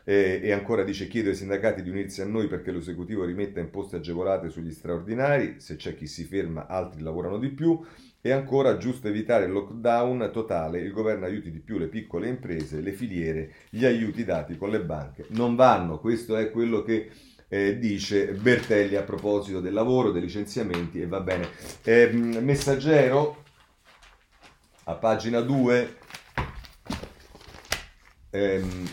E, e, ancora dice chiedo ai sindacati di unirsi a noi perché l'esecutivo rimetta imposte agevolate sugli straordinari, se c'è chi si ferma altri lavorano di più e ancora giusto evitare il lockdown totale, il governo aiuti di più le piccole imprese, le filiere, gli aiuti dati con le banche non vanno, questo è quello che eh, dice Bertelli a proposito del lavoro, dei licenziamenti e va bene. Eh, messaggero a pagina 2 ehm,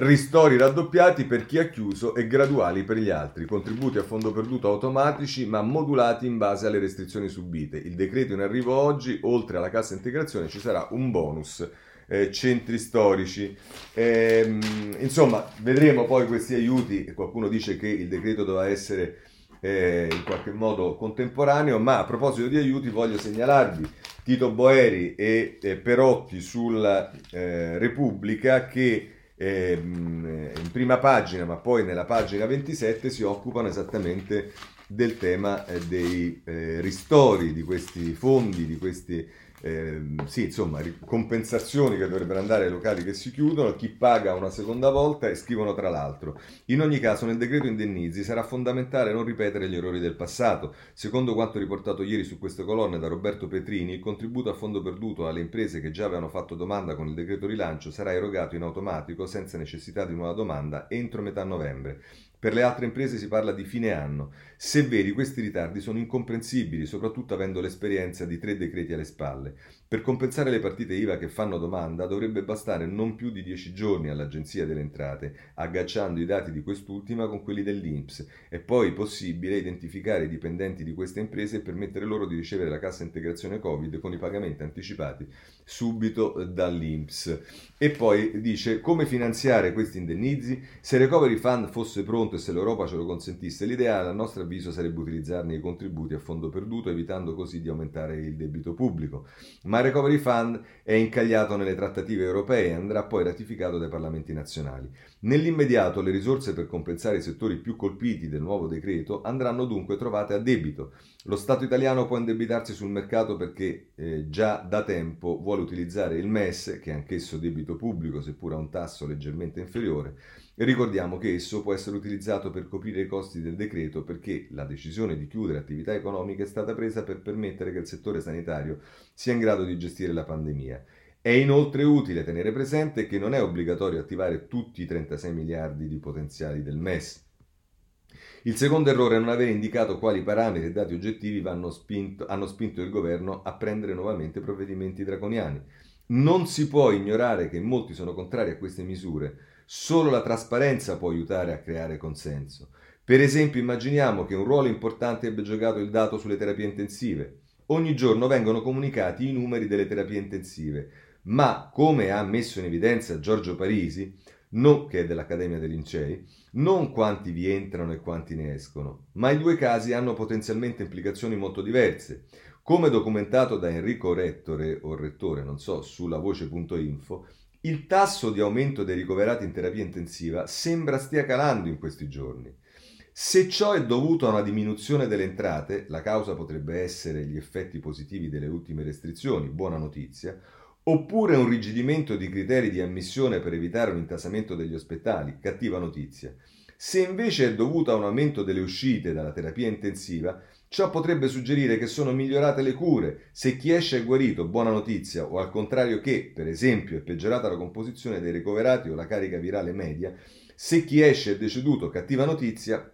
Ristori raddoppiati per chi ha chiuso e graduali per gli altri, contributi a fondo perduto automatici ma modulati in base alle restrizioni subite. Il decreto in arrivo oggi, oltre alla cassa integrazione, ci sarà un bonus eh, centri storici. Eh, insomma, vedremo poi questi aiuti. Qualcuno dice che il decreto doveva essere eh, in qualche modo contemporaneo, ma a proposito di aiuti voglio segnalarvi Tito Boeri e Perotti sulla eh, Repubblica che in prima pagina, ma poi nella pagina 27 si occupano esattamente del tema eh, dei eh, ristori di questi fondi, di questi eh, sì, insomma, compensazioni che dovrebbero andare ai locali che si chiudono, chi paga una seconda volta e scrivono tra l'altro. In ogni caso, nel decreto indennizi sarà fondamentale non ripetere gli errori del passato. Secondo quanto riportato ieri su queste colonne da Roberto Petrini, il contributo a fondo perduto alle imprese che già avevano fatto domanda con il decreto rilancio sarà erogato in automatico senza necessità di nuova domanda entro metà novembre. Per le altre imprese si parla di fine anno. Se veri, questi ritardi sono incomprensibili, soprattutto avendo l'esperienza di tre decreti alle spalle. Per compensare le partite IVA che fanno domanda dovrebbe bastare non più di 10 giorni all'Agenzia delle Entrate, aggacciando i dati di quest'ultima con quelli dell'INPS. È poi possibile identificare i dipendenti di queste imprese e permettere loro di ricevere la cassa integrazione Covid con i pagamenti anticipati subito dall'INPS. E poi dice come finanziare questi indennizi? Se il Recovery Fund fosse pronto e se l'Europa ce lo consentisse, l'ideale a nostro avviso sarebbe utilizzarne i contributi a fondo perduto, evitando così di aumentare il debito pubblico. Ma il Recovery Fund è incagliato nelle trattative europee e andrà poi ratificato dai parlamenti nazionali. Nell'immediato le risorse per compensare i settori più colpiti del nuovo decreto andranno dunque trovate a debito. Lo Stato italiano può indebitarsi sul mercato perché eh, già da tempo vuole utilizzare il MES, che è anch'esso debito pubblico, seppur a un tasso leggermente inferiore, ricordiamo che esso può essere utilizzato per coprire i costi del decreto perché la decisione di chiudere attività economiche è stata presa per permettere che il settore sanitario sia in grado di gestire la pandemia. È inoltre utile tenere presente che non è obbligatorio attivare tutti i 36 miliardi di potenziali del MES il secondo errore è non aver indicato quali parametri e dati oggettivi spinto, hanno spinto il governo a prendere nuovamente provvedimenti draconiani. Non si può ignorare che molti sono contrari a queste misure. Solo la trasparenza può aiutare a creare consenso. Per esempio, immaginiamo che un ruolo importante abbia giocato il dato sulle terapie intensive. Ogni giorno vengono comunicati i numeri delle terapie intensive, ma come ha messo in evidenza Giorgio Parisi, no, che è dell'Accademia dei Lincei, non quanti vi entrano e quanti ne escono, ma i due casi hanno potenzialmente implicazioni molto diverse. Come documentato da Enrico Rettore o Rettore, non so, sulla voce.info, il tasso di aumento dei ricoverati in terapia intensiva sembra stia calando in questi giorni. Se ciò è dovuto a una diminuzione delle entrate, la causa potrebbe essere gli effetti positivi delle ultime restrizioni, buona notizia, Oppure un rigidimento di criteri di ammissione per evitare un intasamento degli ospedali, cattiva notizia. Se invece è dovuto a un aumento delle uscite dalla terapia intensiva, ciò potrebbe suggerire che sono migliorate le cure. Se chi esce è guarito, buona notizia, o al contrario che, per esempio, è peggiorata la composizione dei ricoverati o la carica virale media, se chi esce è deceduto, cattiva notizia,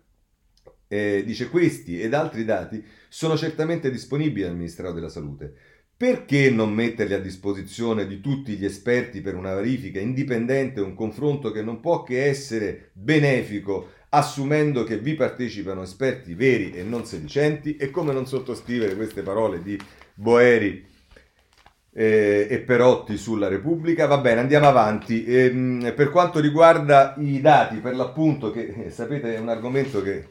eh, dice questi ed altri dati sono certamente disponibili al Ministero della Salute. Perché non metterli a disposizione di tutti gli esperti per una verifica indipendente, un confronto che non può che essere benefico, assumendo che vi partecipano esperti veri e non sedicenti? E come non sottoscrivere queste parole di Boeri eh, e Perotti sulla Repubblica? Va bene, andiamo avanti. Ehm, per quanto riguarda i dati, per l'appunto, che eh, sapete è un argomento che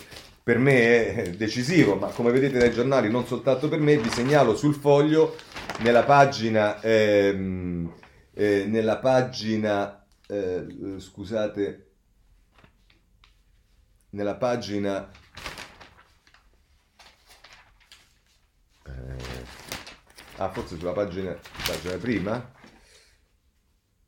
per me è decisivo, ma come vedete dai giornali non soltanto per me, vi segnalo sul foglio nella pagina, ehm, eh, nella pagina eh, scusate, nella pagina eh, ah forse sulla pagina, pagina prima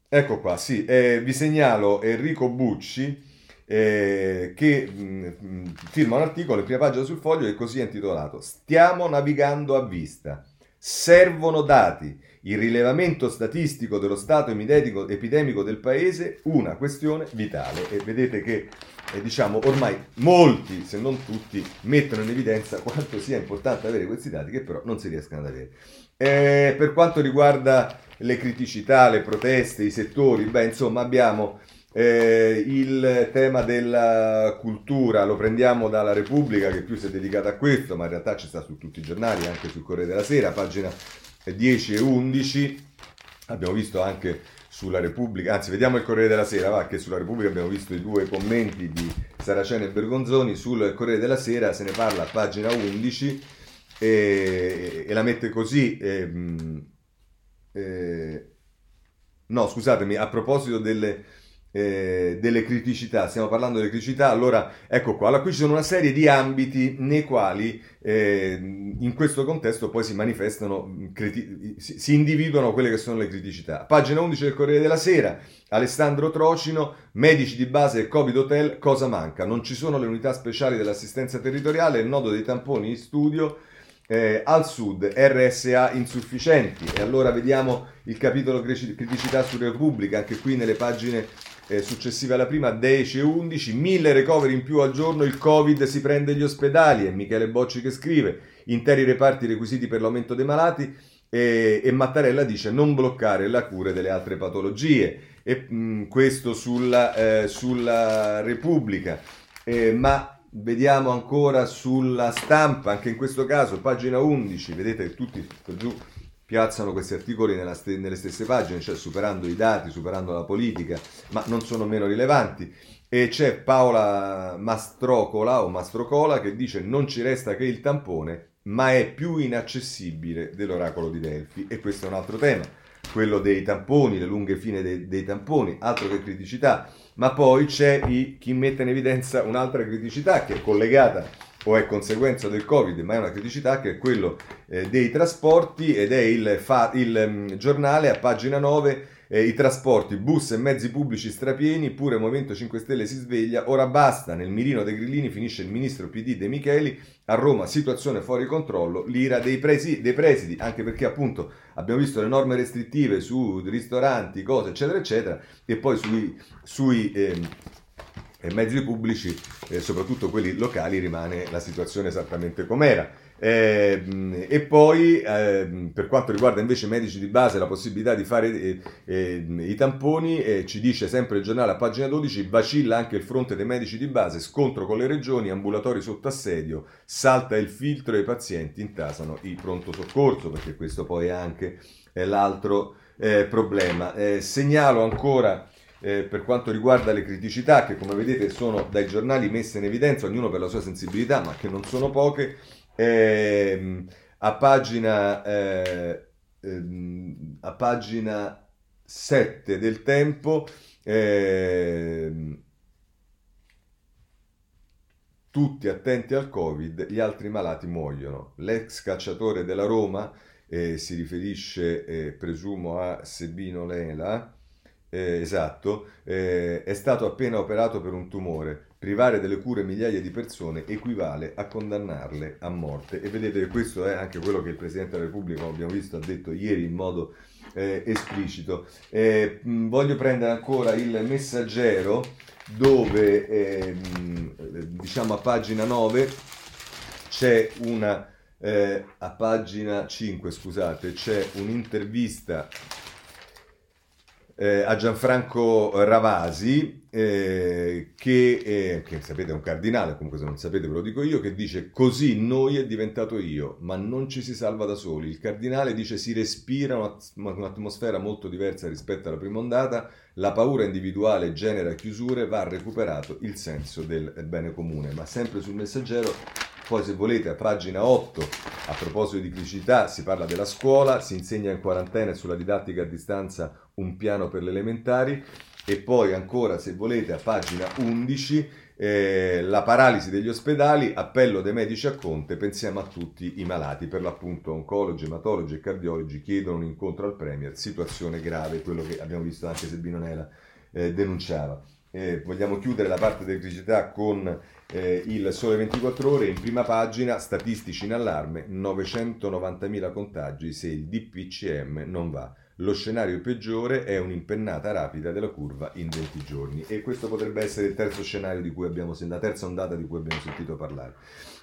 ecco qua sì eh, vi segnalo Enrico Bucci eh, che mh, mm, firma un articolo in prima pagina sul foglio e così è intitolato Stiamo navigando a vista. Servono dati. Il rilevamento statistico dello stato epidemico, epidemico del paese, una questione vitale. E vedete che eh, diciamo ormai molti, se non tutti, mettono in evidenza quanto sia importante avere questi dati che però non si riescono ad avere. Eh, per quanto riguarda le criticità, le proteste, i settori, beh, insomma, abbiamo eh, il tema della cultura lo prendiamo dalla Repubblica che più si è dedicata a questo, ma in realtà ci sta su tutti i giornali, anche sul Corriere della Sera, pagina 10 e 11. Abbiamo visto anche sulla Repubblica, anzi vediamo il Corriere della Sera, va, che sulla Repubblica abbiamo visto i due commenti di Saraceno e Bergonzoni, sul Corriere della Sera se ne parla a pagina 11 e, e la mette così. E, e, no, scusatemi, a proposito delle eh, delle criticità, stiamo parlando delle criticità, allora ecco qua, allora, qui ci sono una serie di ambiti nei quali eh, in questo contesto poi si manifestano, criti- si, si, individuano quelle che sono le criticità. Pagina 11 del Corriere della Sera, Alessandro Trocino, medici di base e Covid Hotel, cosa manca? Non ci sono le unità speciali dell'assistenza territoriale, il nodo dei tamponi in studio, eh, al sud RSA insufficienti e allora vediamo il capitolo criticità su Repubblica anche qui nelle pagine eh, successive alla prima 10 e 11, 1000 recovery in più al giorno, il Covid si prende gli ospedali, è Michele Bocci che scrive, interi reparti requisiti per l'aumento dei malati e, e Mattarella dice non bloccare la cura delle altre patologie e mh, mm, questo sulla, eh, sulla Repubblica. Eh, ma vediamo ancora sulla stampa, anche in questo caso, pagina 11, vedete tutti giù piazzano questi articoli st- nelle stesse pagine, cioè superando i dati, superando la politica, ma non sono meno rilevanti. E c'è Paola Mastrocola o Mastrocola che dice non ci resta che il tampone, ma è più inaccessibile dell'oracolo di Delfi. E questo è un altro tema, quello dei tamponi, le lunghe fine dei, dei tamponi, altro che criticità. Ma poi c'è i, chi mette in evidenza un'altra criticità che è collegata o è conseguenza del Covid, ma è una criticità che è quello eh, dei trasporti ed è il, fa- il um, giornale a pagina 9 eh, i trasporti, bus e mezzi pubblici strapieni, pure Movimento 5 Stelle si sveglia, ora basta, nel mirino dei grillini finisce il ministro PD De Micheli, a Roma situazione fuori controllo, l'ira dei, presi, dei presidi, anche perché appunto abbiamo visto le norme restrittive su ristoranti, cose eccetera eccetera, e poi sui, sui eh, mezzi pubblici, eh, soprattutto quelli locali, rimane la situazione esattamente com'era. Eh, e poi eh, per quanto riguarda invece i medici di base la possibilità di fare eh, eh i tamponi eh, ci dice sempre il giornale a pagina 12 vacilla anche il fronte dei medici di base scontro con le regioni ambulatori sotto assedio salta il filtro e i pazienti intasano il pronto soccorso perché questo poi è anche l'altro eh, problema segnalo ancora per quanto riguarda le criticità che come vedete sono dai giornali messe in evidenza, ognuno per la sua sensibilità, ma che non sono poche, eh, a, pagina, eh, ehm, a pagina 7 del tempo eh, tutti attenti al covid gli altri malati muoiono. L'ex cacciatore della Roma eh, si riferisce eh, presumo a Sebino Lela eh, esatto, eh, è stato appena operato per un tumore. Privare delle cure migliaia di persone equivale a condannarle a morte. E vedete che questo è anche quello che il Presidente della Repubblica, come abbiamo visto, ha detto ieri in modo eh, esplicito. Eh, mh, voglio prendere ancora il messaggero dove, ehm, diciamo a pagina 9, c'è una... Eh, a pagina 5, scusate, c'è un'intervista eh, a Gianfranco Ravasi, eh, che, eh, che, sapete è un cardinale, comunque se non sapete ve lo dico io, che dice così noi è diventato io, ma non ci si salva da soli. Il cardinale dice si respira un'atmosfera molto diversa rispetto alla prima ondata, la paura individuale genera chiusure, va recuperato il senso del bene comune. Ma sempre sul messaggero poi se volete a pagina 8, a proposito di criticità, si parla della scuola, si insegna in quarantena e sulla didattica a distanza un piano per le elementari e poi ancora se volete a pagina 11 eh, la paralisi degli ospedali, appello dei medici a Conte, pensiamo a tutti i malati, per l'appunto oncologi, ematologi e cardiologi chiedono un incontro al Premier, situazione grave, quello che abbiamo visto anche se Binonella eh, denunciava. Eh, vogliamo chiudere la parte delle criticità con eh, il Sole 24 Ore in prima pagina, statistici in allarme, 990.000 contagi se il DPCM non va. Lo scenario peggiore è un'impennata rapida della curva in 20 giorni e questo potrebbe essere il terzo scenario di cui abbiamo la terza ondata di cui abbiamo sentito parlare.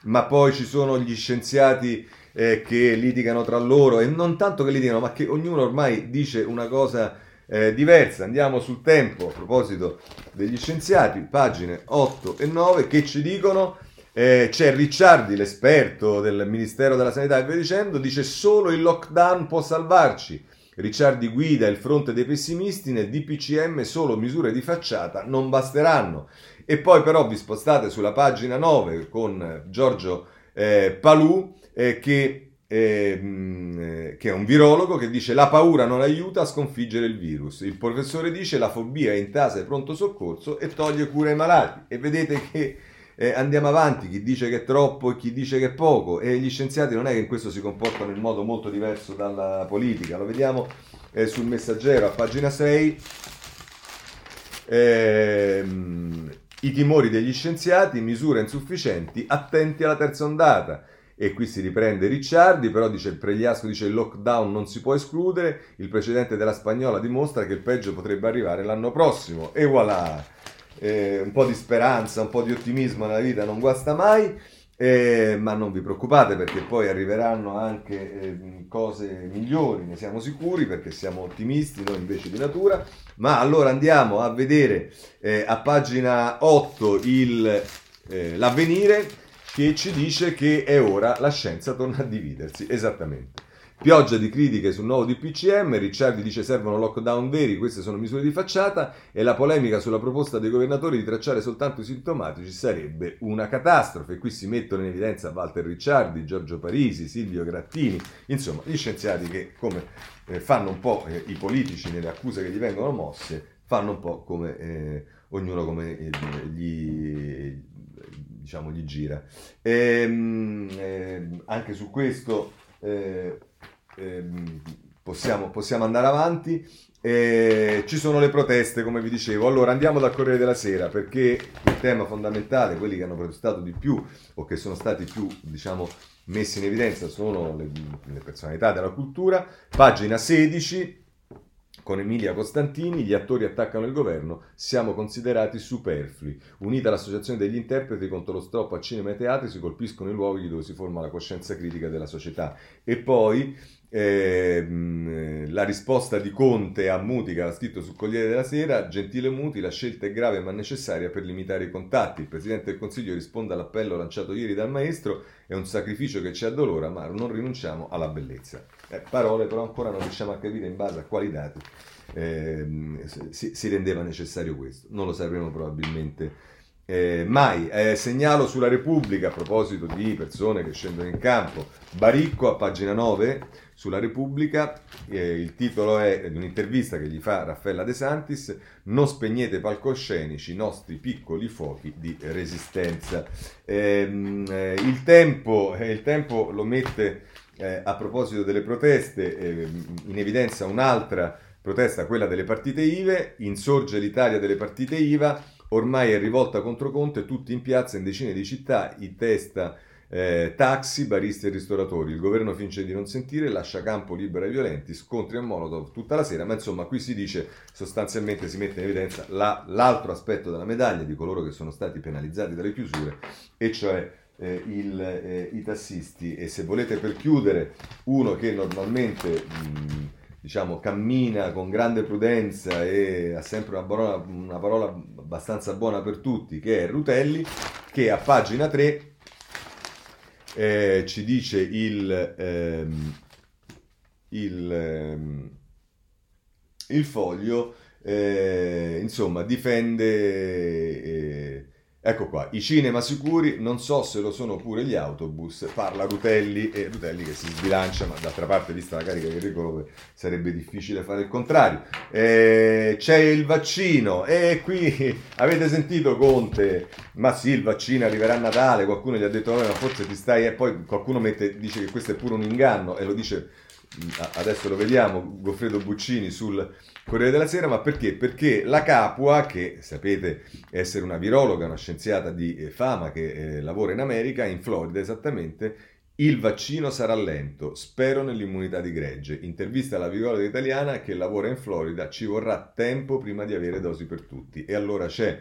Ma poi ci sono gli scienziati eh, che litigano tra loro e non tanto che litigano, ma che ognuno ormai dice una cosa eh, diversa. Andiamo sul tempo a proposito degli scienziati, pagine 8 e 9 che ci dicono eh, c'è Ricciardi, l'esperto del Ministero della Sanità e via dicendo, dice solo il lockdown può salvarci. Ricciardi guida il fronte dei pessimisti, nel DPCM solo misure di facciata non basteranno. E poi però vi spostate sulla pagina 9 con Giorgio eh, Palù eh, che, eh, che, è un virologo che dice la paura non aiuta a sconfiggere il virus. Il professore dice la fobia intasa e pronto soccorso e toglie cura ai malati. E vedete che eh, andiamo avanti, chi dice che è troppo e chi dice che è poco e gli scienziati non è che in questo si comportano in modo molto diverso dalla politica, lo vediamo eh, sul messaggero a pagina 6. Ehm, I timori degli scienziati, misure insufficienti, attenti alla terza ondata. E qui si riprende Ricciardi, però dice il Pregliasco dice il lockdown non si può escludere, il precedente della spagnola dimostra che il peggio potrebbe arrivare l'anno prossimo. E voilà! eh, un po' di speranza, un po' di ottimismo nella vita non guasta mai. Eh, ma non vi preoccupate perché poi arriveranno anche eh, cose migliori, ne siamo sicuri perché siamo ottimisti noi invece di natura. Ma allora andiamo a vedere eh, a pagina 8 il, eh, l'avvenire che ci dice che è ora la scienza torna a dividersi. Esattamente. Pioggia di critiche sul nuovo DPCM, Ricciardi dice servono lockdown veri, queste sono misure di facciata e la polemica sulla proposta dei governatori di tracciare soltanto i sintomatici sarebbe una catastrofe. Qui si mettono in evidenza Walter Ricciardi, Giorgio Parisi, Silvio Grattini, insomma gli scienziati che come eh, fanno un po' eh, i politici nelle accuse che gli vengono mosse, fanno un po' come eh, ognuno come eh, gli diciamo, gli gira. E, ehm, eh, anche su questo eh, ehm, possiamo, possiamo andare avanti. E ci sono le proteste, come vi dicevo. Allora andiamo dal Corriere della Sera perché il tema fondamentale, quelli che hanno protestato di più o che sono stati più, diciamo, messi in evidenza sono le, le personalità della cultura. Pagina 16, con Emilia Costantini, gli attori attaccano il governo, siamo considerati superflui. Unita l'associazione degli interpreti contro lo stop a cinema e teatri, si colpiscono i luoghi dove si forma la coscienza critica della società. E poi eh, la risposta di Conte a Muti, che ha scritto sul Corriere della Sera, gentile Muti, la scelta è grave ma necessaria per limitare i contatti. Il Presidente del Consiglio risponde all'appello lanciato ieri dal Maestro, è un sacrificio che ci addolora, ma non rinunciamo alla bellezza. Eh, parole però ancora non riusciamo a capire in base a quali dati eh, si, si rendeva necessario questo. Non lo sapremo probabilmente eh, mai. Eh, segnalo sulla Repubblica, a proposito di persone che scendono in campo, Baricco a pagina 9 sulla Repubblica, eh, il titolo è di un'intervista che gli fa Raffaella De Santis, non spegnete palcoscenici, i nostri piccoli fuochi di resistenza. Ehm, eh, il, tempo, eh, il, tempo, lo mette eh, a proposito delle proteste in evidenza un'altra protesta, quella delle partite IVE, insorge l'Italia delle partite IVA, ormai è rivolta contro Conte, tutti in piazza in decine di città, in testa eh, taxi, baristi e ristoratori. Il governo finge di non sentire, lascia campo libero ai violenti, scontri a Molotov tutta la sera, ma insomma qui si dice sostanzialmente, si mette in evidenza la, l'altro aspetto della medaglia di coloro che sono stati penalizzati dalle chiusure, e cioè eh, il, eh, i tassisti. E se volete per chiudere, uno che normalmente... Mh, diciamo, cammina con grande prudenza e ha sempre una parola, una parola abbastanza buona per tutti, che è Rutelli, che a pagina 3 eh, ci dice il, ehm, il, ehm, il foglio, eh, insomma, difende eh, Ecco qua, i cinema sicuri, non so se lo sono pure gli autobus, parla Rutelli e Rutelli che si sbilancia, ma d'altra parte, vista la carica di Enrico sarebbe difficile fare il contrario. Eh, c'è il vaccino e qui avete sentito Conte, ma sì, il vaccino arriverà a Natale, qualcuno gli ha detto, ma forse ti stai, e poi qualcuno mette, dice che questo è pure un inganno e lo dice, adesso lo vediamo, Goffredo Buccini sul Corriere della Sera, ma perché? Perché la Capua, che sapete essere una virologa, una scienziata di eh, fama che eh, lavora in America, in Florida esattamente, il vaccino sarà lento, spero nell'immunità di gregge. Intervista alla virologa italiana che lavora in Florida, ci vorrà tempo prima di avere dosi per tutti. E allora c'è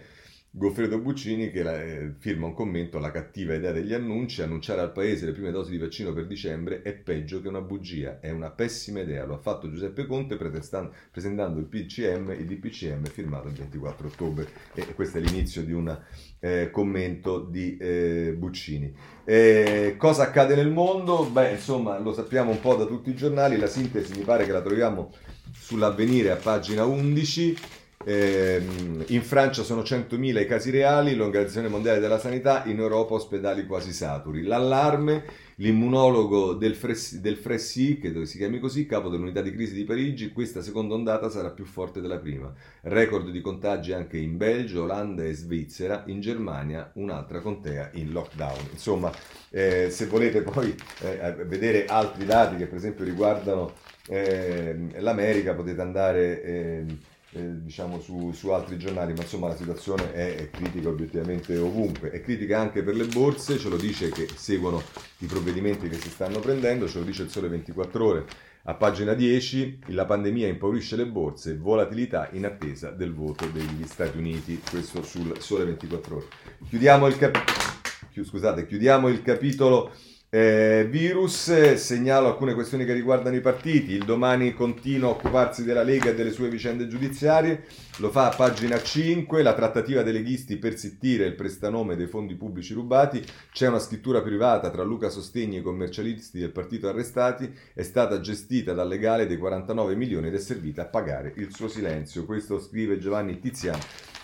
Goffredo Buccini che la, eh, firma un commento alla cattiva idea degli annunci, annunciare al paese le prime dosi di vaccino per dicembre è peggio che una bugia, è una pessima idea, lo ha fatto Giuseppe Conte presentando il PCM, il DPCM firmato il 24 ottobre e questo è l'inizio di un eh, commento di eh, Buccini. Eh, cosa accade nel mondo? Beh, insomma, lo sappiamo un po' da tutti i giornali, la sintesi mi pare che la troviamo sull'avvenire a pagina 11. Eh, in Francia sono 100.000 i casi reali, l'Organizzazione Mondiale della Sanità, in Europa ospedali quasi saturi. L'allarme, l'immunologo del, Fres- del Fressi, che si chiami così, capo dell'unità di crisi di Parigi, questa seconda ondata sarà più forte della prima. Record di contagi anche in Belgio, Olanda e Svizzera, in Germania un'altra contea in lockdown. Insomma, eh, se volete poi eh, vedere altri dati che per esempio riguardano eh, l'America potete andare ehm, eh, diciamo su, su, altri giornali, ma insomma la situazione è, è, critica obiettivamente ovunque. È critica anche per le borse, ce lo dice che seguono i provvedimenti che si stanno prendendo, ce lo dice il Sole 24 Ore. A pagina 10, la pandemia impaurisce le borse, volatilità in attesa del voto degli Stati Uniti, questo sul Sole 24 Ore. Chiudiamo il, cap- scusate, chiudiamo il capitolo eh, virus, segnalo alcune questioni che riguardano i partiti. Il domani continua a occuparsi della Lega e delle sue vicende giudiziarie. Lo fa a pagina 5. La trattativa dei leghisti per zittire il prestanome dei fondi pubblici rubati. C'è una scrittura privata tra Luca Sostegni e i commercialisti del partito arrestati. È stata gestita dal legale dei 49 milioni ed è servita a pagare il suo silenzio. Questo scrive Giovanni Tiziano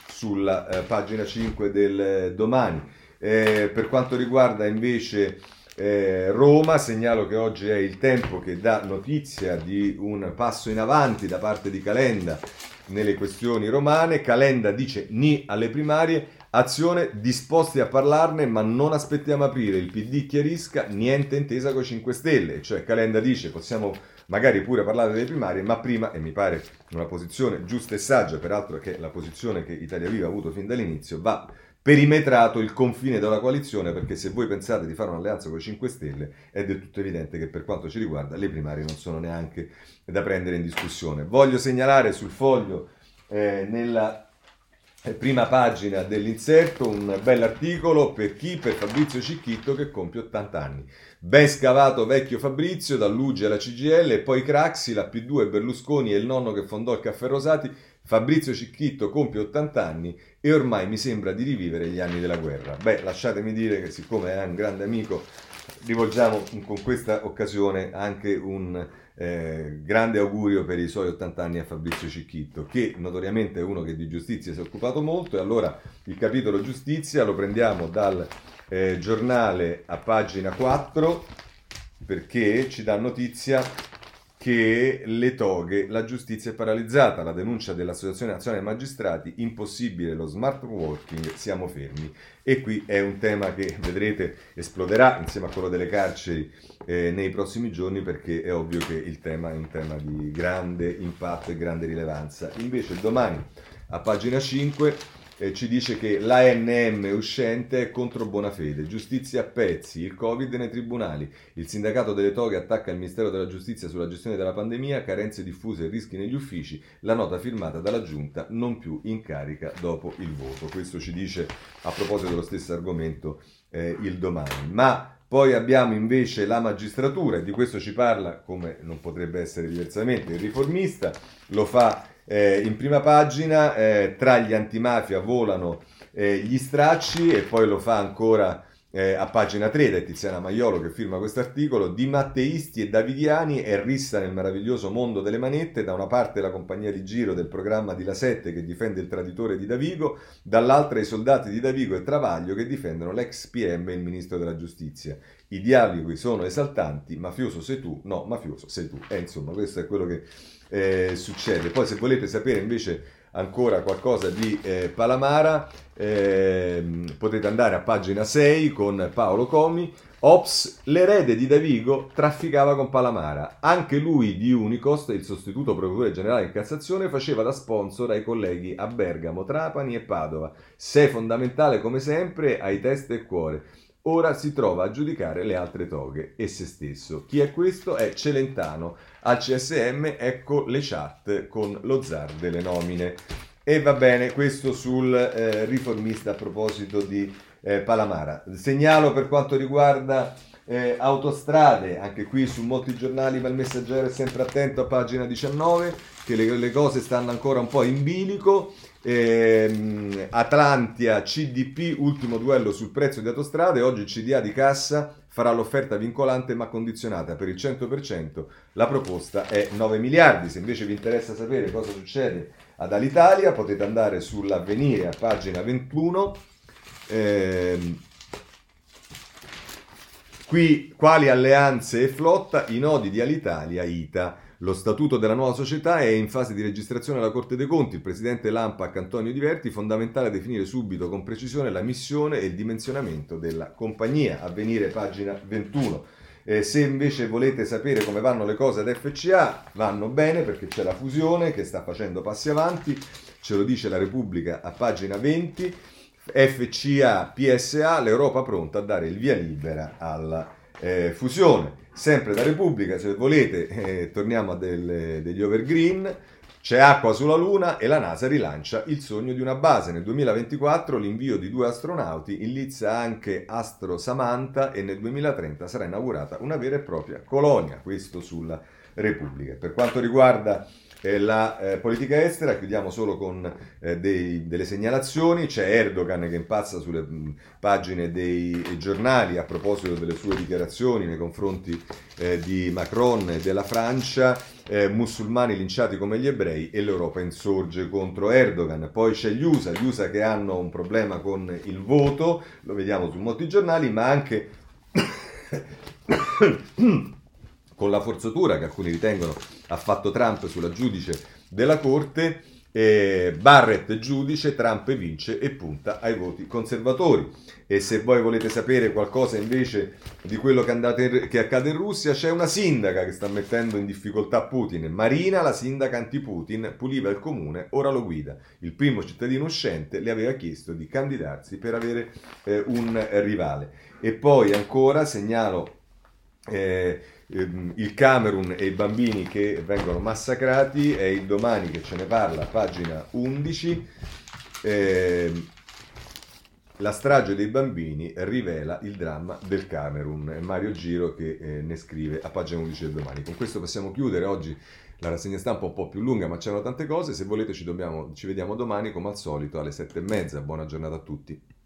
sulla eh, pagina 5 del eh, domani. Eh, per quanto riguarda invece eh, Roma, segnalo che oggi è il tempo che dà notizia di un passo in avanti da parte di Calenda nelle questioni romane. Calenda dice ni alle primarie, Azione disposti a parlarne, ma non aspettiamo aprire. Il PD chiarisca niente intesa con i 5 Stelle. Cioè Calenda dice possiamo magari pure parlare delle primarie, ma prima, e mi pare una posizione giusta e saggia, peraltro che è la posizione che Italia Viva ha avuto fin dall'inizio, va perimetrato il confine della coalizione perché se voi pensate di fare un'alleanza con i 5 Stelle è del tutto evidente che per quanto ci riguarda le primarie non sono neanche da prendere in discussione. Voglio segnalare sul foglio eh, nella eh, prima pagina dell'inserto un bell'articolo per chi? Per Fabrizio Cicchitto che compie 80 anni. Ben scavato vecchio Fabrizio, dall'Ugi alla CGL e poi Craxi, la P2 Berlusconi e il nonno che fondò il Caffè Rosati Fabrizio Cicchitto compie 80 anni e ormai mi sembra di rivivere gli anni della guerra. Beh, lasciatemi dire che siccome è un grande amico, rivolgiamo con questa occasione anche un eh, grande augurio per i suoi 80 anni a Fabrizio Cicchitto, che notoriamente è uno che di giustizia si è occupato molto e allora il capitolo giustizia lo prendiamo dal eh, giornale a pagina 4 perché ci dà notizia che le toghe, la giustizia è paralizzata, la denuncia dell'Associazione Nazionale dei Magistrati, impossibile lo smart working, siamo fermi. E qui è un tema che vedrete esploderà insieme a quello delle carceri eh, nei prossimi giorni perché è ovvio che il tema è un tema di grande impatto e grande rilevanza. Invece domani a pagina 5 eh, ci dice che l'ANM uscente è contro buona fede, giustizia a pezzi, il Covid nei tribunali, il sindacato delle toghe attacca il Ministero della Giustizia sulla gestione della pandemia, carenze diffuse e rischi negli uffici, la nota firmata dalla Giunta non più in carica dopo il voto. Questo ci dice a proposito dello stesso argomento eh, il domani. Ma poi abbiamo invece la magistratura. E di questo ci parla, come non potrebbe essere diversamente, il riformista, lo fa eh, in prima pagina, eh, tra gli antimafia volano eh, gli stracci e poi lo fa ancora eh, a pagina 3 da Tiziana Maiolo che firma questo articolo, di matteisti e davidiani è rissa nel meraviglioso mondo delle manette, da una parte la compagnia di giro del programma di La Sette che difende il traditore di Davigo, dall'altra i soldati di Davigo e Travaglio che difendono l'ex PM e il ministro della giustizia. I dialoghi sono esaltanti, mafioso sei tu, no, mafioso sei tu. E eh, insomma, questo è quello che eh, succede. Poi se volete sapere invece ancora qualcosa di eh, Palamara, eh, potete andare a pagina 6 con Paolo Comi. Ops, l'erede di Davigo trafficava con Palamara. Anche lui di Unicost, il sostituto procuratore generale in Cassazione, faceva da sponsor ai colleghi a Bergamo, Trapani e Padova. Sei fondamentale come sempre ai test e cuore. Ora si trova a giudicare le altre toghe e se stesso. Chi è questo? È Celentano. Al CSM ecco le chat con lo zar delle nomine. E va bene, questo sul eh, riformista a proposito di eh, Palamara. Segnalo per quanto riguarda eh, autostrade, anche qui su molti giornali, ma il messaggero è sempre attento a pagina 19, che le, le cose stanno ancora un po' in bilico. Eh, Atlantia CDP, ultimo duello sul prezzo di autostrade. Oggi il CDA di cassa farà l'offerta vincolante ma condizionata per il 100%. La proposta è 9 miliardi. Se invece vi interessa sapere cosa succede ad Alitalia, potete andare sull'avvenire a pagina 21. Eh, qui quali alleanze e flotta i nodi di Alitalia ITA. Lo statuto della nuova società è in fase di registrazione alla Corte dei Conti. Il presidente Lampac Antonio Diverti, fondamentale definire subito con precisione la missione e il dimensionamento della compagnia. Avvenire pagina 21. Eh, se invece volete sapere come vanno le cose ad FCA, vanno bene perché c'è la fusione che sta facendo passi avanti, ce lo dice la Repubblica a pagina 20. FCA PSA, l'Europa pronta a dare il via libera alla eh, fusione sempre da Repubblica, se volete, eh, torniamo a del, degli overgreen. C'è acqua sulla Luna e la NASA rilancia il sogno di una base. Nel 2024 l'invio di due astronauti illizza anche Astro Samantha e nel 2030 sarà inaugurata una vera e propria colonia. Questo sulla Repubblica. Per quanto riguarda la eh, politica estera, chiudiamo solo con eh, dei, delle segnalazioni, c'è Erdogan che impazza sulle mh, pagine dei giornali a proposito delle sue dichiarazioni nei confronti eh, di Macron e della Francia, eh, musulmani linciati come gli ebrei e l'Europa insorge contro Erdogan. Poi c'è gli USA, gli USA che hanno un problema con il voto, lo vediamo su molti giornali, ma anche con la forzatura che alcuni ritengono ha fatto Trump sulla giudice della Corte Eh, Barrett giudice, Trump vince e punta ai voti conservatori. E se voi volete sapere qualcosa invece di quello che, andate, che, accade in Russia, c'è una sindaca che sta mettendo in difficoltà Putin. Marina, la sindaca anti-Putin, puliva il comune, ora lo guida. Il primo cittadino uscente le aveva chiesto di candidarsi per avere eh, un rivale. E poi ancora segnalo eh, ehm, il Camerun e i bambini che vengono massacrati, è il domani che ce ne parla, pagina 11. Eh, la strage dei bambini rivela il dramma del Camerun. Mario Giro che eh, ne scrive a pagina 11 del domani. Con questo possiamo chiudere oggi la rassegna stampa un po' più lunga, ma c'erano tante cose. Se volete ci, dobbiamo, ci vediamo domani come al solito alle sette e mezza. Buona giornata a tutti.